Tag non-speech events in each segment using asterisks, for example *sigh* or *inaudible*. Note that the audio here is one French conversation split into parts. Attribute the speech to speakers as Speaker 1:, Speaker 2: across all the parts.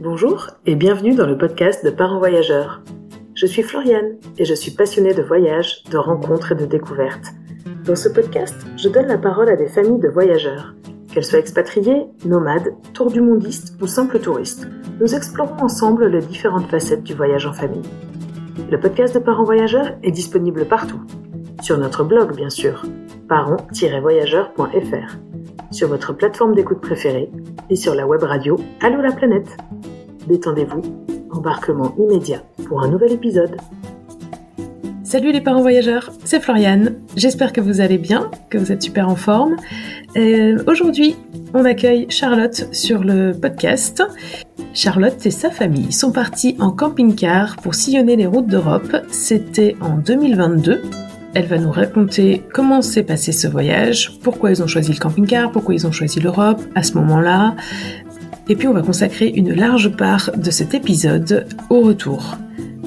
Speaker 1: Bonjour et bienvenue dans le podcast de Parents Voyageurs. Je suis Floriane et je suis passionnée de voyages, de rencontres et de découvertes. Dans ce podcast, je donne la parole à des familles de voyageurs. Qu'elles soient expatriées, nomades, tour du mondistes ou simples touristes, nous explorons ensemble les différentes facettes du voyage en famille. Le podcast de Parents Voyageurs est disponible partout. Sur notre blog, bien sûr, parents-voyageurs.fr, sur votre plateforme d'écoute préférée et sur la web radio Allô la planète. Détendez-vous, embarquement immédiat pour un nouvel épisode.
Speaker 2: Salut les parents voyageurs, c'est Floriane. J'espère que vous allez bien, que vous êtes super en forme. Euh, aujourd'hui, on accueille Charlotte sur le podcast. Charlotte et sa famille sont partis en camping-car pour sillonner les routes d'Europe. C'était en 2022. Elle va nous raconter comment s'est passé ce voyage, pourquoi ils ont choisi le camping-car, pourquoi ils ont choisi l'Europe à ce moment-là, et puis on va consacrer une large part de cet épisode au retour.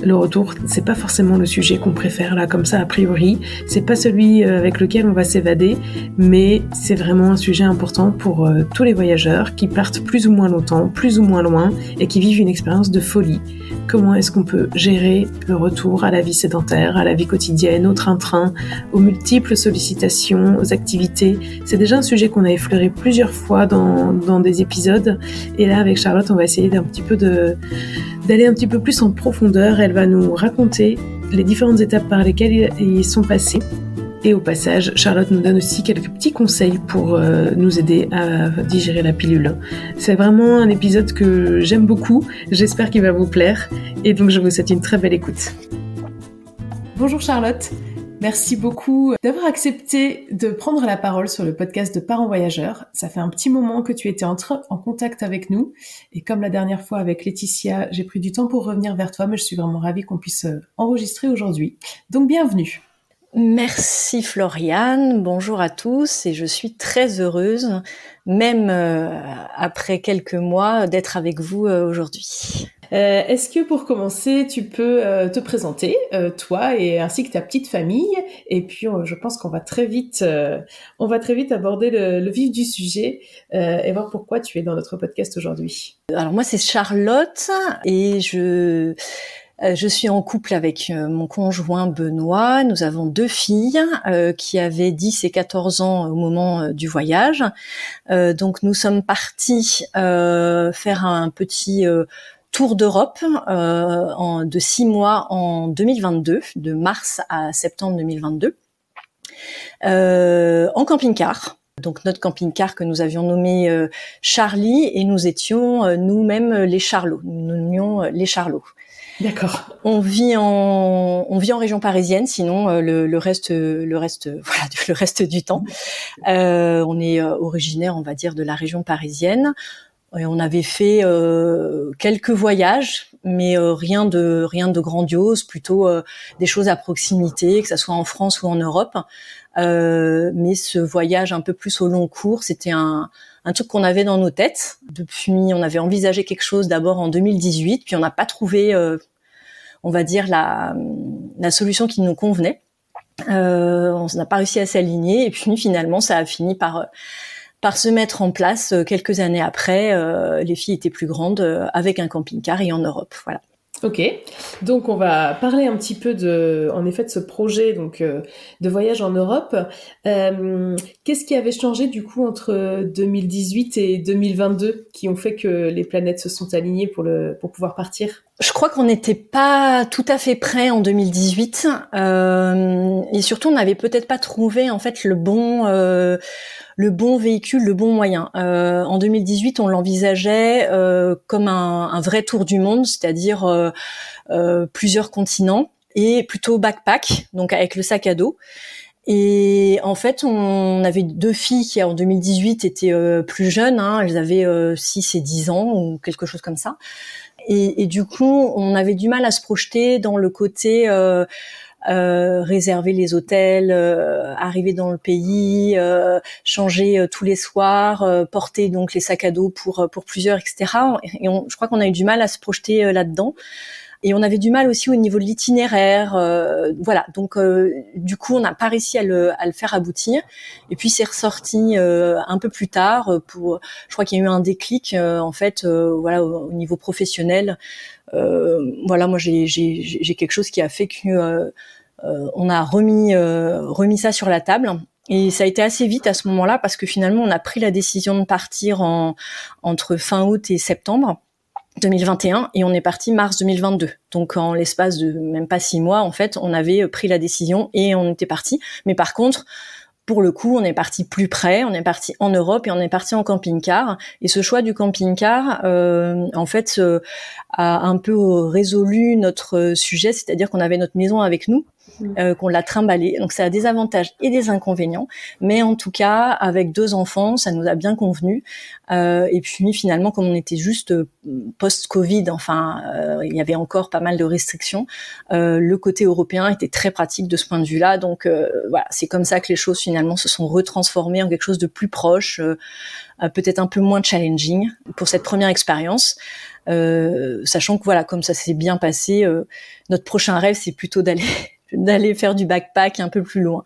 Speaker 2: Le retour, c'est pas forcément le sujet qu'on préfère là comme ça a priori, c'est pas celui euh, avec lequel on va s'évader, mais c'est vraiment un sujet important pour euh, tous les voyageurs qui partent plus ou moins longtemps, plus ou moins loin et qui vivent une expérience de folie. Comment est-ce qu'on peut gérer le retour à la vie sédentaire, à la vie quotidienne, au train-train, aux multiples sollicitations, aux activités? C'est déjà un sujet qu'on a effleuré plusieurs fois dans, dans des épisodes. Et là, avec Charlotte, on va essayer d'un petit peu de, d'aller un petit peu plus en profondeur. Elle va nous raconter les différentes étapes par lesquelles ils sont passés et au passage, Charlotte nous donne aussi quelques petits conseils pour euh, nous aider à digérer la pilule. C'est vraiment un épisode que j'aime beaucoup, j'espère qu'il va vous plaire, et donc je vous souhaite une très belle écoute. Bonjour Charlotte, merci beaucoup d'avoir accepté de prendre la parole sur le podcast de Parents Voyageurs. Ça fait un petit moment que tu étais en, contact avec nous, et comme la dernière fois avec Laetitia, j'ai pris du temps pour revenir vers toi, mais je suis vraiment ravie qu'on puisse euh, enregistrer aujourd'hui. Donc bienvenue.
Speaker 3: Merci Floriane, bonjour à tous et je suis très heureuse, même euh, après quelques mois, d'être avec vous euh, aujourd'hui.
Speaker 2: Euh, Est-ce que pour commencer, tu peux euh, te présenter, toi et ainsi que ta petite famille, et puis je pense qu'on va très vite, on va très vite aborder le, vif du sujet et voir pourquoi tu es dans notre podcast aujourd'hui.
Speaker 3: Alors moi c'est Charlotte et je euh, je suis en couple avec euh, mon conjoint Benoît. Nous avons deux filles euh, qui avaient 10 et 14 ans au moment du voyage. donc nous sommes partis faire un petit tour d'Europe de six mois en 2022, de mars à septembre 2022, en camping-car. Donc notre camping-car que nous avions nommé Charlie et nous étions nous-mêmes les Charlots. Nous nommions les Charlots.
Speaker 2: D'accord.
Speaker 3: On vit en on vit en région parisienne, sinon euh, le, le reste le reste *laughs* voilà le reste du temps. Euh, on est euh, originaire, on va dire, de la région parisienne. Et on avait fait euh, quelques voyages, mais euh, rien de rien de grandiose, plutôt des choses à proximité, que ce soit en France ou en Europe. mais ce voyage un peu plus au long cours, c'était un un truc qu'on avait dans nos têtes. Depuis, on avait envisagé quelque chose d'abord en 2018, puis on n'a pas trouvé on va dire, la, la solution qui nous convenait. Euh, on n'a pas réussi à s'aligner et puis finalement ça a fini par par se mettre en place euh, quelques années après. Euh, les filles étaient plus grandes avec un camping-car et en Europe. Voilà.
Speaker 2: Ok, donc on va parler un petit peu de, en effet, de ce projet donc euh, de voyage en Europe. Euh, Qu'est-ce qui avait changé du coup entre 2018 et 2022 qui ont fait que les planètes se sont alignées pour le pour pouvoir partir?
Speaker 3: Je crois qu'on n'était pas tout à fait prêt en 2018 euh, et surtout on n'avait peut-être pas trouvé en fait le bon euh, le bon véhicule, le bon moyen. Euh, en 2018, on l'envisageait euh, comme un, un, vrai tour du monde, c'est-à-dire euh, plusieurs continents et plutôt backpack, donc avec le sac à dos. Et en fait, on avait deux filles qui, en 2018, étaient plus jeunes. Hein, elles avaient 6 et 10 ans ou quelque chose comme ça. Et, et, du coup, on avait du mal à se projeter dans le côté euh, euh, réserver les hôtels, euh, arriver dans le pays, euh, changer euh, tous les soirs, porter donc les sacs à dos pour pour plusieurs, etc. Et je crois qu'on a eu du mal à se projeter là-dedans. Et on avait du mal aussi au niveau de l'itinéraire. voilà, donc du coup, on n'a pas réussi à le, à le faire aboutir. Et puis c'est ressorti un peu plus tard. Pour, je crois qu'il y a eu un déclic en fait, voilà, au, niveau professionnel. voilà, moi j'ai quelque chose qui a fait que on a remis remis ça sur la table et ça a été assez vite à ce moment-là parce que finalement, on a pris la décision de partir en, entre fin août et septembre 2021 et on est parti mars 2022. Donc en l'espace de même pas six mois, en fait, on avait pris la décision et on était parti. Mais par contre, pour le coup, on est parti plus près, on est parti en Europe et on est parti en camping-car. Et ce choix du camping-car, euh, en fait, euh, a un peu résolu notre sujet, c'est-à-dire qu'on avait notre maison avec nous. Euh, qu'on l'a trimballé. Donc ça a des avantages et des inconvénients, mais en tout cas avec deux enfants, ça nous a bien convenu. Euh, et puis finalement, comme on était juste euh, post-Covid, enfin il y avait encore pas mal de restrictions, le côté européen était très pratique de ce point de vue-là. Donc voilà, c'est comme ça que les choses finalement se sont retransformées en quelque chose de plus proche. peut-être un peu moins challenging pour cette première expérience. sachant que voilà, comme ça s'est bien passé, notre prochain rêve c'est plutôt d'aller d'aller faire du backpack un peu plus loin.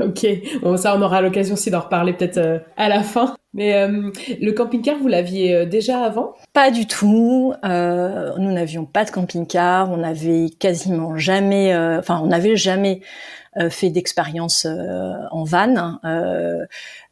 Speaker 2: Ok, bon ça on aura l'occasion aussi d'en reparler peut-être euh, à la fin. Mais euh, le camping-car, vous l'aviez euh, déjà avant?
Speaker 3: Pas du tout. nous n'avions pas de camping-car. On n'avait quasiment jamais, enfin on n'avait jamais fait d'expérience en van.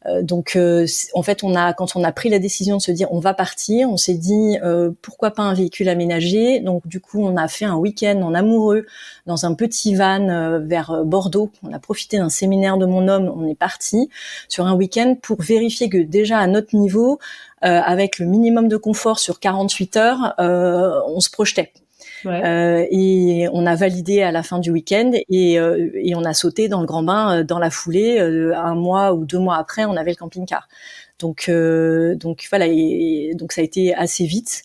Speaker 3: Euh, donc, euh, en fait, on a, quand on a pris la décision de se dire on va partir, on s'est dit euh, pourquoi pas un véhicule aménagé. Donc, du coup, on a fait un week-end en amoureux dans un petit van vers Bordeaux. On a profité d'un séminaire de mon homme. On est parti sur un week-end pour vérifier que déjà à notre niveau, avec le minimum de confort sur 48 heures, on se projetait. Euh, et on a validé à la fin du week-end et, euh, et on a sauté dans le grand bain euh, dans la foulée. un mois ou deux mois après, on avait le camping-car. Donc, donc voilà, et, donc ça a été assez vite.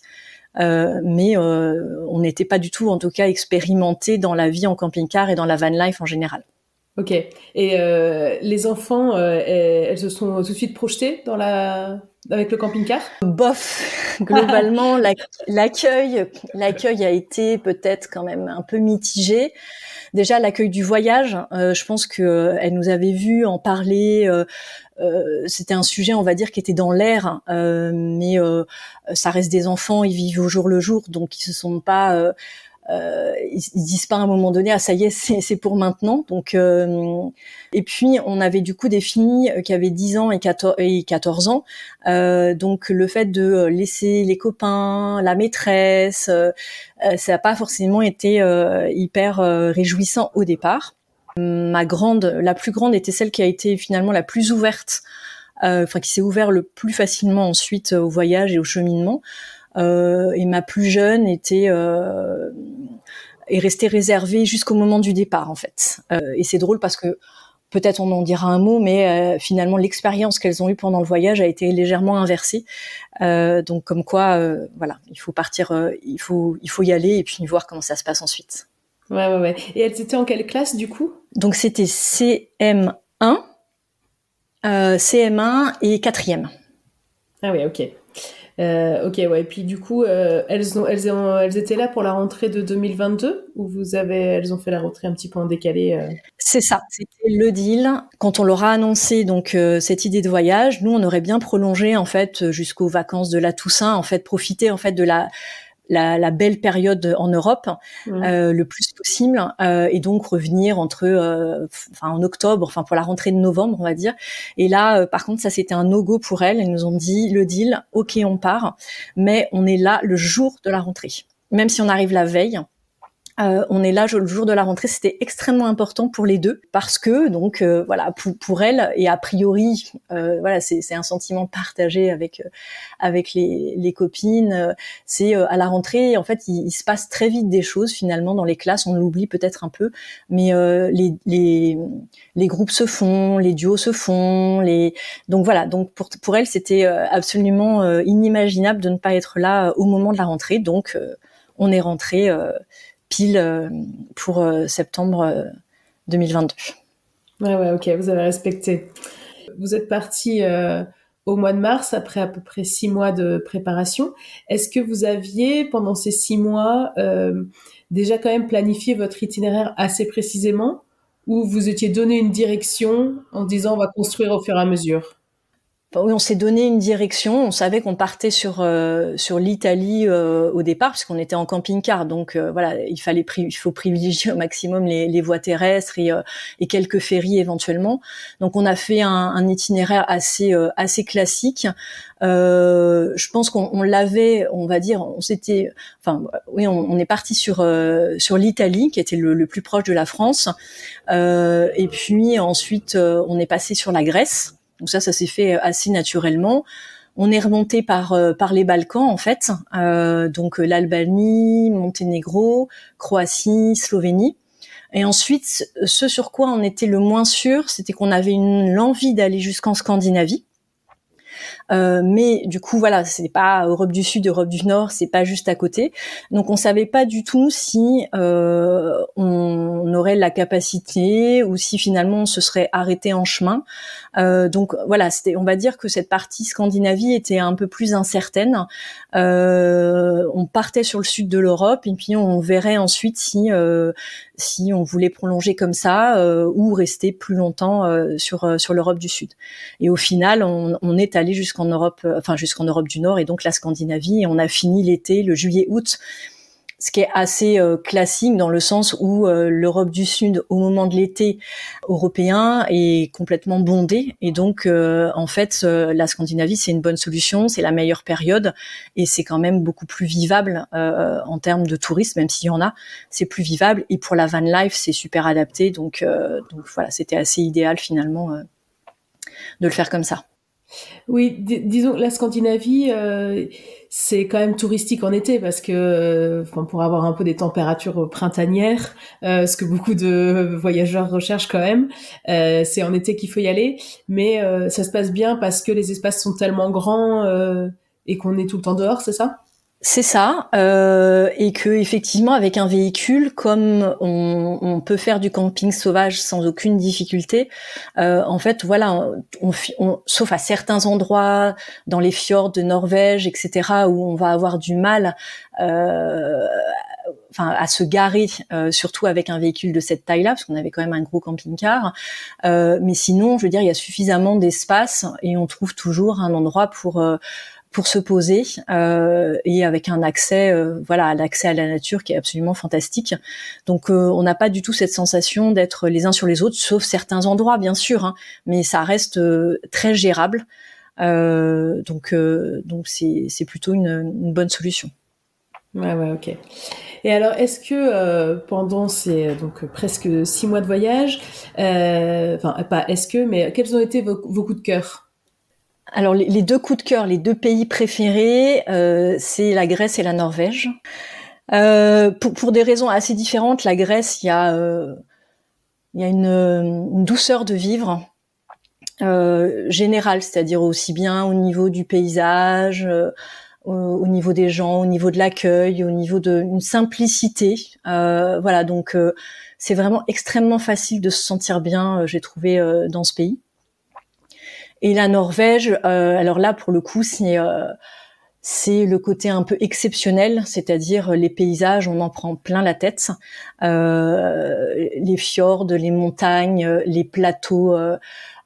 Speaker 3: Euh, mais euh, on n'était pas du tout, en tout cas, expérimenté dans la vie en camping-car et dans la van life en général.
Speaker 2: Ok. Et euh, les enfants, elles se sont tout de suite projetées dans la avec le camping-car?
Speaker 3: Bof, *laughs* globalement, l'accueil, l'accueil a été peut-être quand même un peu mitigé. Déjà, l'accueil du voyage, euh, je pense que euh, elle nous avait vu en parler. Euh, c'était un sujet, on va dire, qui était dans l'air, mais ça reste des enfants, ils vivent au jour le jour, donc ils se sont pas euh, ils, ils, disent pas à un moment donné ah ça y est *laughs* c'est pour maintenant. Donc euh, et puis on avait du coup des filles qui avaient 10 ans et 14, et 14 ans. Euh, donc le fait de laisser les copains la maîtresse euh, ça n'a pas forcément été euh, hyper réjouissant au départ. Ma grande la plus grande était celle qui a été finalement la plus ouverte enfin qui s'est ouvert le plus facilement ensuite au voyage et au cheminement. euh, et ma plus jeune était euh, est restée réservée jusqu'au moment du départ en fait. Euh, et c'est drôle parce que peut-être on en dira un mot, mais finalement l'expérience qu'elles ont eue pendant le voyage a été légèrement inversée. donc comme quoi, voilà, il faut partir, il faut il faut y aller et puis voir comment ça se passe ensuite.
Speaker 2: Ouais ouais ouais. Et elles étaient en quelle classe du coup?
Speaker 3: Donc c'était CM1, CM1 et quatrième.
Speaker 2: Ah oui, ok. Euh, ok, ouais. Et puis du coup, euh, elles, ont, elles, ont, elles étaient là pour la rentrée de 2022 ou vous avez, elles ont fait la rentrée un petit peu en décalé euh?
Speaker 3: C'est ça, c'était le deal. Quand on leur a annoncé donc euh, cette idée de voyage, nous on aurait bien prolongé en fait jusqu'aux vacances de la Toussaint, en fait profiter en fait de la la, la, belle période en Europe euh, le plus possible euh, et donc revenir entre euh, enfin en octobre enfin pour la rentrée de novembre on va dire. Et là euh, par contre ça c'était un no go pour elles. Elles nous ont dit le deal ok on part mais on est là le jour de la rentrée. Même si on arrive la veille euh, on est là le jour de la rentrée, c'était extrêmement important pour les deux parce que donc euh, voilà pour, pour elle et a priori euh, voilà c'est un sentiment partagé avec avec les, les copines. C'est à la rentrée en fait il, se passe très vite des choses finalement dans les classes. On l'oublie peut-être un peu, mais les, les les groupes se font, les duos se font, les donc voilà donc pour pour elle c'était absolument inimaginable de ne pas être là au moment de la rentrée. Donc on est rentré pile euh, pour euh, septembre 2022.
Speaker 2: Euh, ouais, ouais, ok, vous avez respecté. Vous êtes parti au mois de mars, après à peu près six mois de préparation. Est-ce que vous aviez, pendant ces six mois, euh, déjà quand même planifié votre itinéraire assez précisément ou vous étiez donné une direction en disant on va construire au fur et à mesure?
Speaker 3: Oui, on s'est donné une direction. On savait qu'on partait sur euh, sur l'Italie euh, au départ, puisqu'on était en camping-car. Donc euh, voilà, il fallait il faut privilégier au maximum les, les voies terrestres et, et, quelques ferries éventuellement. Donc on a fait un, un itinéraire assez assez classique. je pense qu'on l'avait, on va dire, on s'était, enfin oui, on, on est parti sur sur l'Italie, qui était le, le, plus proche de la France. et puis ensuite, on est passé sur la Grèce. Donc ça, ça s'est fait euh, assez naturellement. On est remonté par euh, les Balkans en fait, euh, donc l'Albanie, Monténégro, Croatie, Slovénie. Et ensuite, ce sur quoi on était le moins sûr, c'était qu'on avait l'envie d'aller jusqu'en Scandinavie. Euh, mais du coup, voilà, c'est pas Europe du Sud, Europe du Nord, c'est pas juste à côté. Donc, on savait pas du tout si euh, on aurait la capacité ou si finalement on se serait arrêté en chemin. Euh, donc voilà, c'était, on va dire que cette partie Scandinavie était un peu plus incertaine. on partait sur le sud de l'Europe et puis on verrait ensuite si si on voulait prolonger comme ça ou rester plus longtemps sur sur l'Europe du Sud. Et au final, on, on est allé jusqu'en Europe, euh, enfin jusqu'en Europe du Nord et donc la Scandinavie. Et on a fini l'été, le juillet-août, ce qui est assez euh, classique dans le sens où euh, l'Europe du Sud, au moment de l'été européen, est complètement bondée. Et donc, en fait, la Scandinavie, c'est une bonne solution, c'est la meilleure période, et c'est quand même beaucoup plus vivable en termes de tourisme, même s'il y en a, c'est plus vivable. Et pour la van life, c'est super adapté. Donc voilà, c'était assez idéal finalement de le faire comme ça.
Speaker 2: Oui, disons la Scandinavie, euh, c'est quand même touristique en été parce que, euh, pour avoir un peu des températures printanières, euh, ce que beaucoup de *laughs* voyageurs recherchent quand même, c'est en été qu'il faut y aller. Mais ça se passe bien parce que les espaces sont tellement grands et qu'on est tout le temps dehors, c'est ça?
Speaker 3: C'est ça, euh, et que effectivement avec un véhicule, comme on, on, peut faire du camping sauvage sans aucune difficulté, euh, en fait voilà, on, on, sauf à certains endroits dans les fjords de Norvège, etc., où on va avoir du mal. Euh, Enfin, à se garer, euh, surtout avec un véhicule de cette taille-là, parce qu'on avait quand même un gros camping-car. Euh, mais sinon, je veux dire, il y a suffisamment d'espace et on trouve toujours un endroit pour euh, pour se poser euh, et avec un accès euh, voilà l'accès à la nature qui est absolument fantastique. Donc euh, on n'a pas du tout cette sensation d'être les uns sur les autres sauf certains endroits bien sûr hein, mais ça reste très gérable. Donc donc c'est plutôt une, une, bonne solution.
Speaker 2: Ouais ouais ok. Et alors est-ce que pendant ces donc presque six mois de voyage enfin pas est-ce que mais quels ont été vos, vos coups de cœur?
Speaker 3: Alors les, deux coups de cœur, les deux pays préférés, euh, c'est la Grèce et la Norvège. Euh, pour, des raisons assez différentes, la Grèce, il y a, euh, il y a une, douceur de vivre générale, c'est-à-dire aussi bien au niveau du paysage, au, niveau des gens, au niveau de l'accueil, au niveau d'une simplicité. voilà, donc c'est vraiment extrêmement facile de se sentir bien, j'ai trouvé, dans ce pays. Et la Norvège, euh, alors là pour le coup c'est euh, c'est le côté un peu exceptionnel, c'est-à-dire les paysages, on en prend plein la tête, euh, les fjords, les montagnes, les plateaux euh,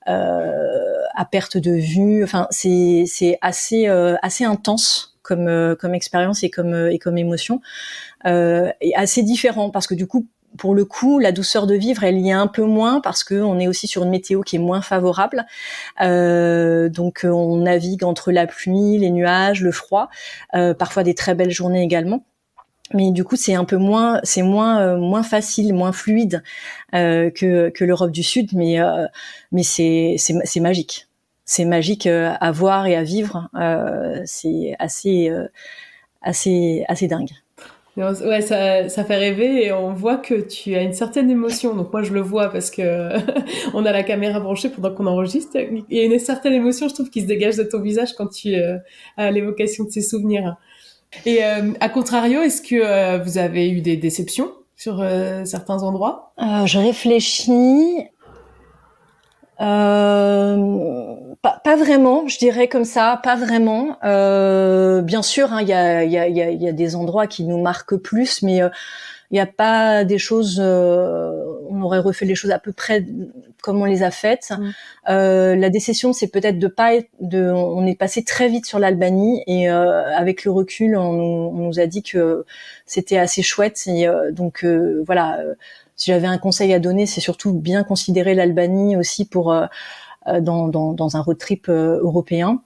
Speaker 3: à perte de vue. Enfin, c'est c'est assez assez intense comme comme expérience et comme et comme émotion, et assez différent parce que du coup pour le coup, la douceur de vivre, elle y est un peu moins parce qu'on est aussi sur une météo qui est moins favorable. Euh, donc, on navigue entre la pluie, les nuages, le froid, euh, parfois des très belles journées également. Mais du coup, c'est un peu moins, c'est moins euh, moins facile, moins fluide que que l'Europe du Sud, mais mais c'est c'est magique. C'est magique à voir et à vivre. c'est assez assez assez dingue.
Speaker 2: Ouais, ça, ça fait rêver et on voit que tu as une certaine émotion. Donc moi, je le vois parce que *laughs* on a la caméra branchée pendant qu'on enregistre. Il y a une certaine émotion, je trouve, qui se dégage de ton visage quand tu euh, as l'évocation de ces souvenirs. Et euh, à contrario, est-ce que euh, vous avez eu des déceptions sur certains endroits?
Speaker 3: Je réfléchis. Pas, vraiment, je dirais comme ça, pas vraiment. Euh, bien sûr, hein, il y, a, y, a, y, a, des endroits qui nous marquent plus, mais il n'y a pas des choses. on aurait refait les choses à peu près comme on les a faites. Mm. la décision, c'est peut-être de pas être, de. On est passé très vite sur l'Albanie et avec le recul, on, on, nous a dit que c'était assez chouette. Et, donc voilà si j'avais un conseil à donner, c'est surtout bien considérer l'Albanie aussi pour euh, euh, dans, dans, dans, un road trip euh, européen.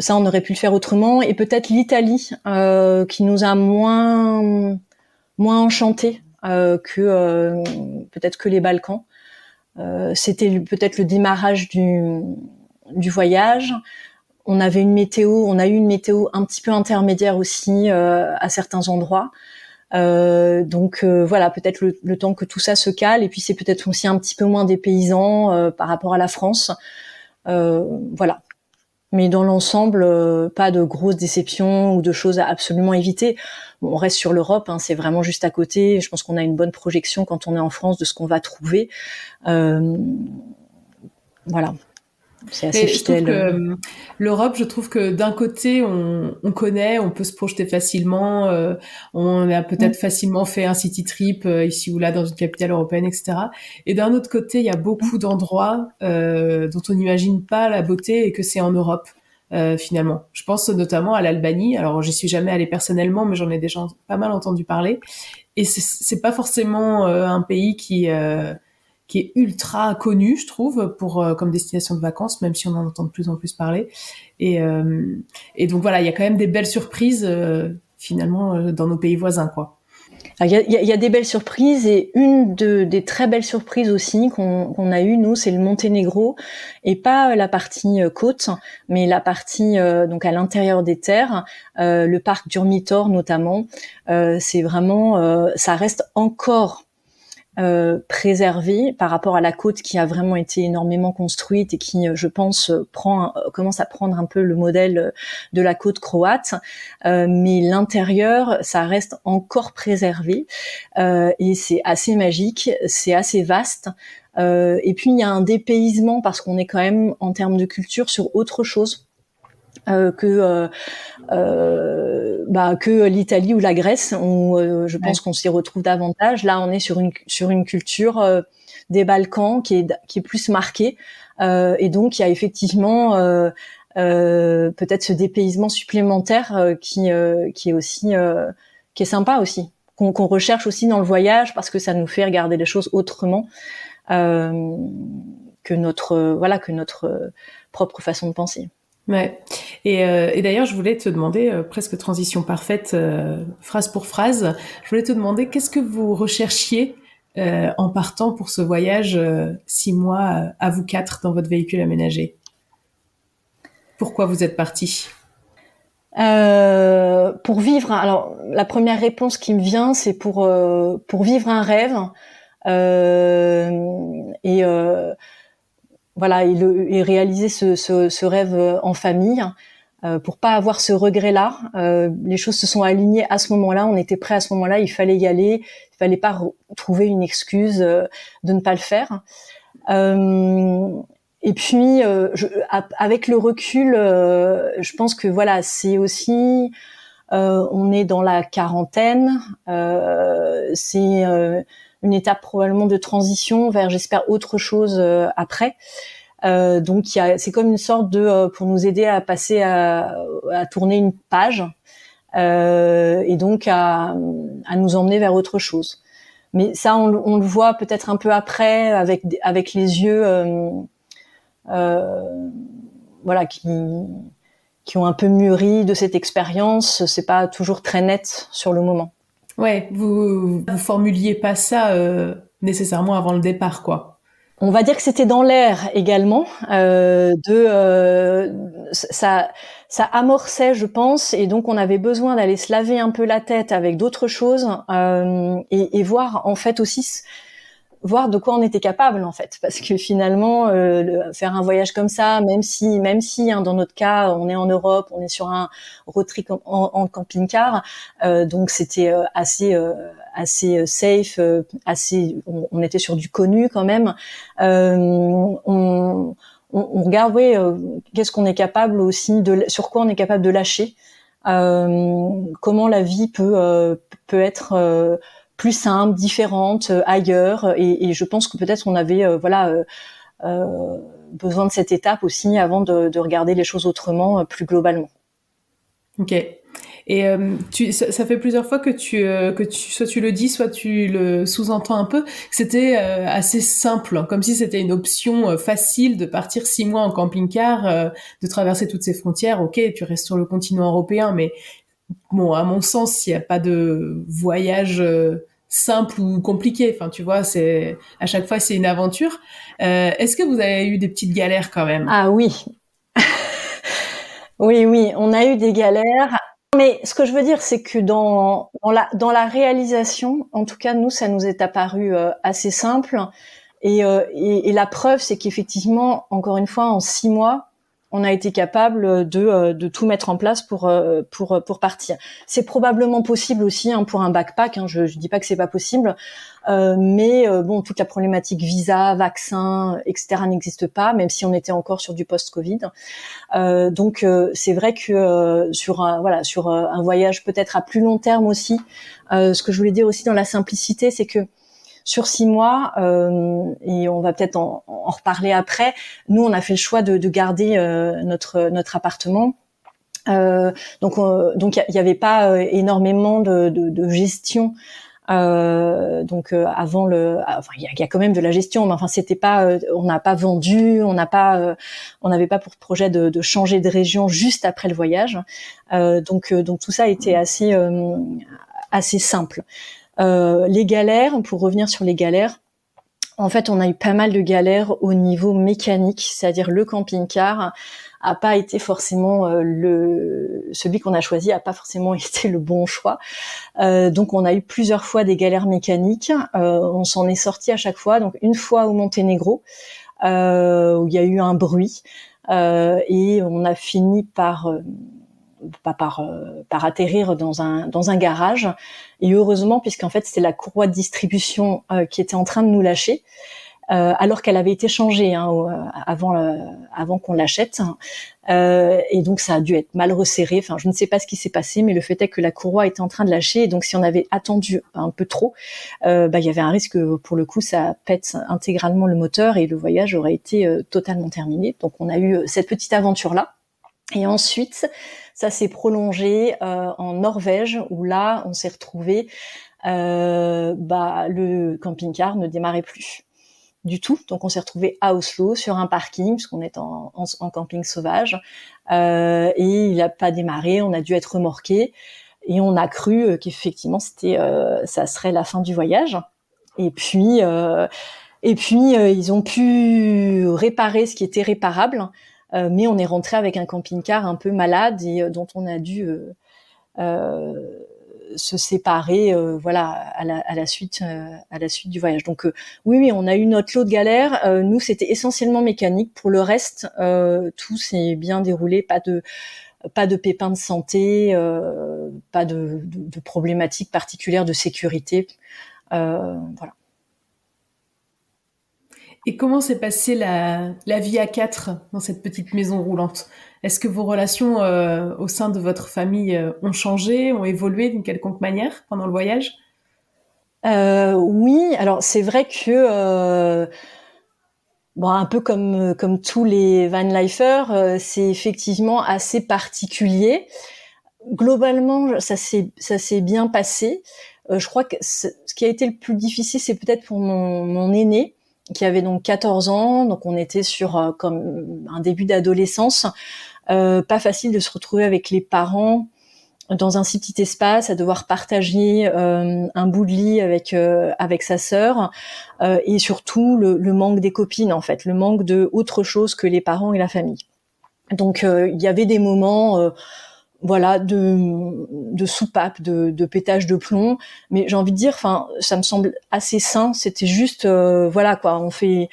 Speaker 3: ça, on aurait pu le faire autrement. Et peut-être l'Italie, qui nous a moins moins enchanté que peut-être que les Balkans. C'était peut-être le démarrage du, du voyage. On avait une météo, on a eu une météo un petit peu intermédiaire aussi à certains endroits. Euh, donc euh, voilà, peut-être le, temps que tout ça se cale, et puis c'est peut-être aussi un petit peu moins des paysans euh, par rapport à la France. voilà. Mais dans l'ensemble, pas de grosses déceptions ou de choses à absolument éviter. on reste sur l'Europe, hein, c'est vraiment juste à côté. Je pense qu'on a une bonne projection quand on est en France de ce qu'on va trouver. voilà.
Speaker 2: C'est assez fidèle. Euh, L'Europe, je trouve que d'un côté, on, on, connaît, on peut se projeter facilement, euh, on a peut-être mm. facilement fait un city trip euh, ici ou là dans une capitale européenne, etc. Et d'un autre côté, il y a beaucoup d'endroits dont on n'imagine pas la beauté et que c'est en Europe. finalement, je pense notamment à l'Albanie. Alors, j'y suis jamais allée personnellement, mais j'en ai déjà pas mal entendu parler. Et c'est pas forcément un pays qui qui est ultra connu, je trouve, pour euh, comme destination de vacances, même si on en entend de plus en plus parler. Et, euh, et donc voilà, il y a quand même des belles surprises euh, finalement dans nos pays voisins, quoi.
Speaker 3: Il y, y, a, des belles surprises et une de, des très belles surprises aussi qu'on a eu nous, c'est le Monténégro et pas la partie côte, mais la partie donc à l'intérieur des terres, le parc d'Urmitor notamment. c'est vraiment, ça reste encore euh, préservé par rapport à la côte qui a vraiment été énormément construite et qui, euh, je pense, prend euh, commence à prendre un peu le modèle de la côte croate. mais l'intérieur, ça reste encore préservé et c'est assez magique, c'est assez vaste. et puis il y a un dépaysement parce qu'on est quand même en termes de culture sur autre chose euh, que euh, euh, bah, que l'Italie ou la Grèce. où je pense qu'on s'y retrouve davantage. Là, on est sur une sur une culture des Balkans qui est qui est plus marquée, et donc il y a effectivement peut-être ce dépaysement supplémentaire qui qui est aussi qui est sympa aussi qu'on recherche aussi dans le voyage parce que ça nous fait regarder les choses autrement que notre voilà que notre propre façon de penser.
Speaker 2: Ouais. Et, euh, et d'ailleurs, je voulais te demander, euh, presque transition parfaite, euh, phrase pour phrase, je voulais te demander qu'est-ce que vous recherchiez en partant pour ce voyage six mois à vous quatre dans votre véhicule aménagé? Pourquoi vous êtes parti?
Speaker 3: Pour vivre. Alors, la première réponse qui me vient, c'est pour pour vivre un rêve et voilà et, réaliser ce, ce, ce, rêve euh, en famille euh, pour pas avoir ce regret-là. Euh, les choses se sont alignées à ce moment-là. On était prêt à ce moment-là. Il fallait y aller. Il fallait pas trouver une excuse euh, de ne pas le faire. Euh, et puis, je, avec le recul, je pense que voilà, c'est aussi, on est dans la quarantaine. c'est une étape probablement de transition vers, j'espère, autre chose euh, après. Euh, donc c'est comme une sorte de euh, pour nous aider à passer à, à tourner une page euh, et donc à, à, nous emmener vers autre chose. Mais ça, on, on le voit peut-être un peu après avec avec les yeux, voilà, qui qui ont un peu mûri de cette expérience. C'est pas toujours très net sur le moment.
Speaker 2: Ouais, vous vous formuliez pas ça euh, nécessairement avant le départ, quoi.
Speaker 3: On va dire que c'était dans l'air également. Euh, de euh, ça, ça amorçait, je pense, et donc on avait besoin d'aller se laver un peu la tête avec d'autres choses euh, et, et, voir en fait aussi voir de quoi on était capable en fait. Parce que finalement euh, faire un voyage comme ça même si même si hein, dans notre cas on est en Europe on est sur un road trip en, camping-car euh, donc c'était euh, assez euh, assez safe assez on, était sur du connu quand même. On, on, regarde, oui, qu'est-ce qu'on est capable aussi de, sur quoi on est capable de lâcher, comment la vie peut peut être plus simple, différente ailleurs, et, je pense que peut-être on avait, voilà besoin de cette étape aussi avant de, de regarder les choses autrement, plus globalement.
Speaker 2: Ok. Et euh, ça, fait plusieurs fois que tu, euh, que tu, soit tu le dis, soit tu le sous-entends un peu. C'était euh, assez simple, comme si c'était une option facile de partir six mois en camping-car, de traverser toutes ces frontières. Ok, tu restes sur le continent européen, mais bon, à mon sens, il n'y a pas de voyage simple ou compliqué. Enfin, tu vois, c'est à chaque fois c'est une aventure. Est-ce que vous avez eu des petites galères quand même?
Speaker 3: Ah oui. *laughs* oui, oui, on a eu des galères. Mais ce que je veux dire, c'est que dans, dans, la, dans la réalisation, en tout cas, nous, ça nous est apparu euh, assez simple. Et, euh, et, et la preuve, c'est qu'effectivement, encore une fois, en six mois, on a été capable de, euh, de tout mettre en place pour euh, pour pour partir. C'est probablement possible aussi hein, pour un backpack. Hein, je, ne dis pas que c'est pas possible, euh, mais bon, toute la problématique visa, vaccin, etc. n'existe pas, même si on était encore sur du post-Covid. donc c'est vrai que sur un voilà sur un voyage peut-être à plus long terme aussi, ce que je voulais dire aussi dans la simplicité, c'est que sur six mois, euh, et on va peut-être en, reparler après. Nous, on a fait le choix de, garder euh, notre notre appartement. Euh, donc donc il n'y avait pas énormément de, gestion. donc avant le, enfin il y a, quand même de la gestion, mais enfin c'était pas, on n'a pas vendu, on n'a pas, on n'avait pas pour projet de, de, changer de région juste après le voyage. donc donc tout ça a été assez assez simple. Euh, les galères, pour revenir sur les galères, en fait, on a eu pas mal de galères au niveau mécanique, c'est-à-dire le camping-car a pas été forcément euh, le celui qu'on a choisi a pas forcément *laughs* été le bon choix. Euh, donc on a eu plusieurs fois des galères mécaniques. Euh, on s'en est sorti à chaque fois. Donc une fois au Monténégro euh, où il y a eu un bruit et on a fini par pas par, euh, par atterrir dans un, dans un garage. Et heureusement, puisqu'en fait, c'était la courroie de distribution euh, qui était en train de nous lâcher, euh, alors qu'elle avait été changée hein, avant, avant qu'on l'achète. et donc, ça a dû être mal resserré. Enfin, je ne sais pas ce qui s'est passé, mais le fait est que la courroie était en train de lâcher. Et donc, si on avait attendu un peu trop, bah, il y avait un risque que, pour le coup, ça pète intégralement le moteur et le voyage aurait été totalement terminé. Donc, on a eu cette petite aventure-là. Et ensuite, ça s'est prolongé euh, en Norvège où là, on s'est retrouvé, euh, bah, le camping-car ne démarrait plus du tout. Donc on s'est retrouvé à Oslo sur un parking puisqu'on est en, en, camping sauvage euh, et il n'a pas démarré. On a dû être remorqué et on a cru euh, qu'effectivement c'était euh, ça serait la fin du voyage. Et puis euh, et puis ils ont pu réparer ce qui était réparable. Euh, mais on est rentré avec un camping-car un peu malade et euh, dont on a dû euh, se séparer voilà à la, à la suite à la suite du voyage. Donc oui oui on a eu notre lot de galères. Nous c'était essentiellement mécanique. Pour le reste tout s'est bien déroulé. Pas de pas de pépins de santé pas de, de, de, problématiques particulières de sécurité. Voilà
Speaker 2: et comment s'est passée la, la, vie à quatre dans cette petite maison roulante? Est-ce que vos relations euh, au sein de votre famille euh, ont changé, ont évolué d'une quelconque manière pendant le voyage?
Speaker 3: Euh, Oui, alors c'est vrai que euh, bon, un peu comme comme tous les van lifers, c'est effectivement assez particulier. Globalement, ça s'est ça s'est bien passé. je crois que ce qui a été le plus difficile, c'est peut-être pour mon, mon aîné qui avait donc 14 ans, donc on était sur euh, comme un début d'adolescence. Euh, pas facile de se retrouver avec les parents dans un si petit espace, à devoir partager euh, un bout de lit avec euh, avec sa sœur, et surtout le, le, manque des copines en fait, le manque de autre chose que les parents et la famille. Donc il y avait des moments voilà de de soupape de, de pétage de plomb. Mais j'ai envie de dire enfin ça me semble assez sain. C'était juste euh, voilà quoi. On fait